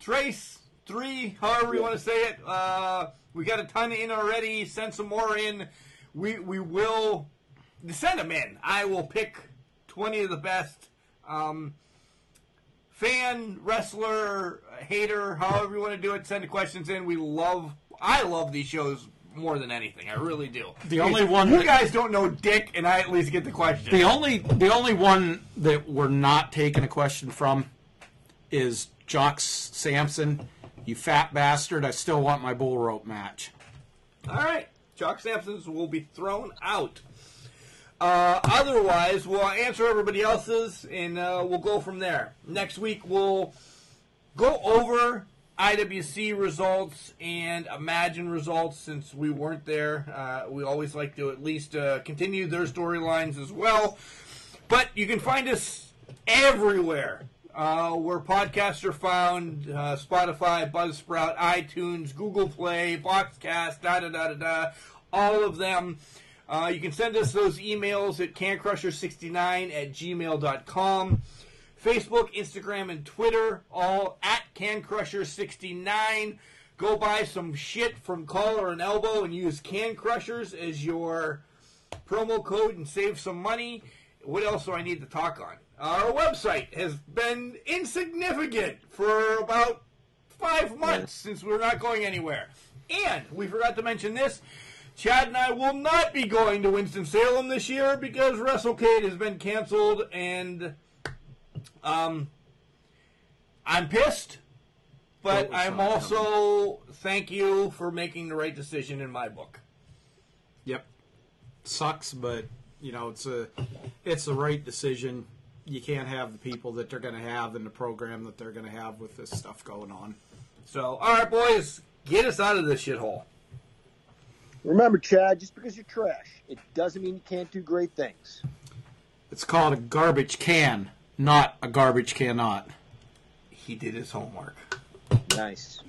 Trace Three, however you want to say it. Uh, we got a ton in already. Send some more in. We we will send them in. I will pick twenty of the best. Um, fan, wrestler, hater, however you want to do it, send the questions in. We love, I love these shows more than anything. I really do. The only one you that- guys don't know Dick, and I at least get the question. The only the only one that we're not taking a question from is Jocks Sampson. You fat bastard! I still want my bull rope match. All right, Jock Sampson's will be thrown out. Uh, otherwise, we'll answer everybody else's, and uh, we'll go from there. Next week, we'll go over IWC results and Imagine results since we weren't there. Uh, we always like to at least uh, continue their storylines as well. But you can find us everywhere uh, where podcasts are found uh, Spotify, Buzzsprout, iTunes, Google Play, Boxcast, da da da da da. All of them. Uh, you can send us those emails at cancrusher69 at gmail.com. Facebook, Instagram, and Twitter, all at CanCrusher69. Go buy some shit from Collar and Elbow and use Can Crushers as your promo code and save some money. What else do I need to talk on? Our website has been insignificant for about five months since we're not going anywhere. And we forgot to mention this. Chad and I will not be going to Winston-Salem this year because WrestleCade has been canceled and um, I'm pissed, but I'm also thank you for making the right decision in my book. Yep, sucks, but you know it's a it's the right decision. You can't have the people that they're going to have in the program that they're going to have with this stuff going on. So, all right, boys, get us out of this shithole. Remember, Chad, just because you're trash, it doesn't mean you can't do great things. It's called a garbage can, not a garbage cannot. He did his homework. Nice.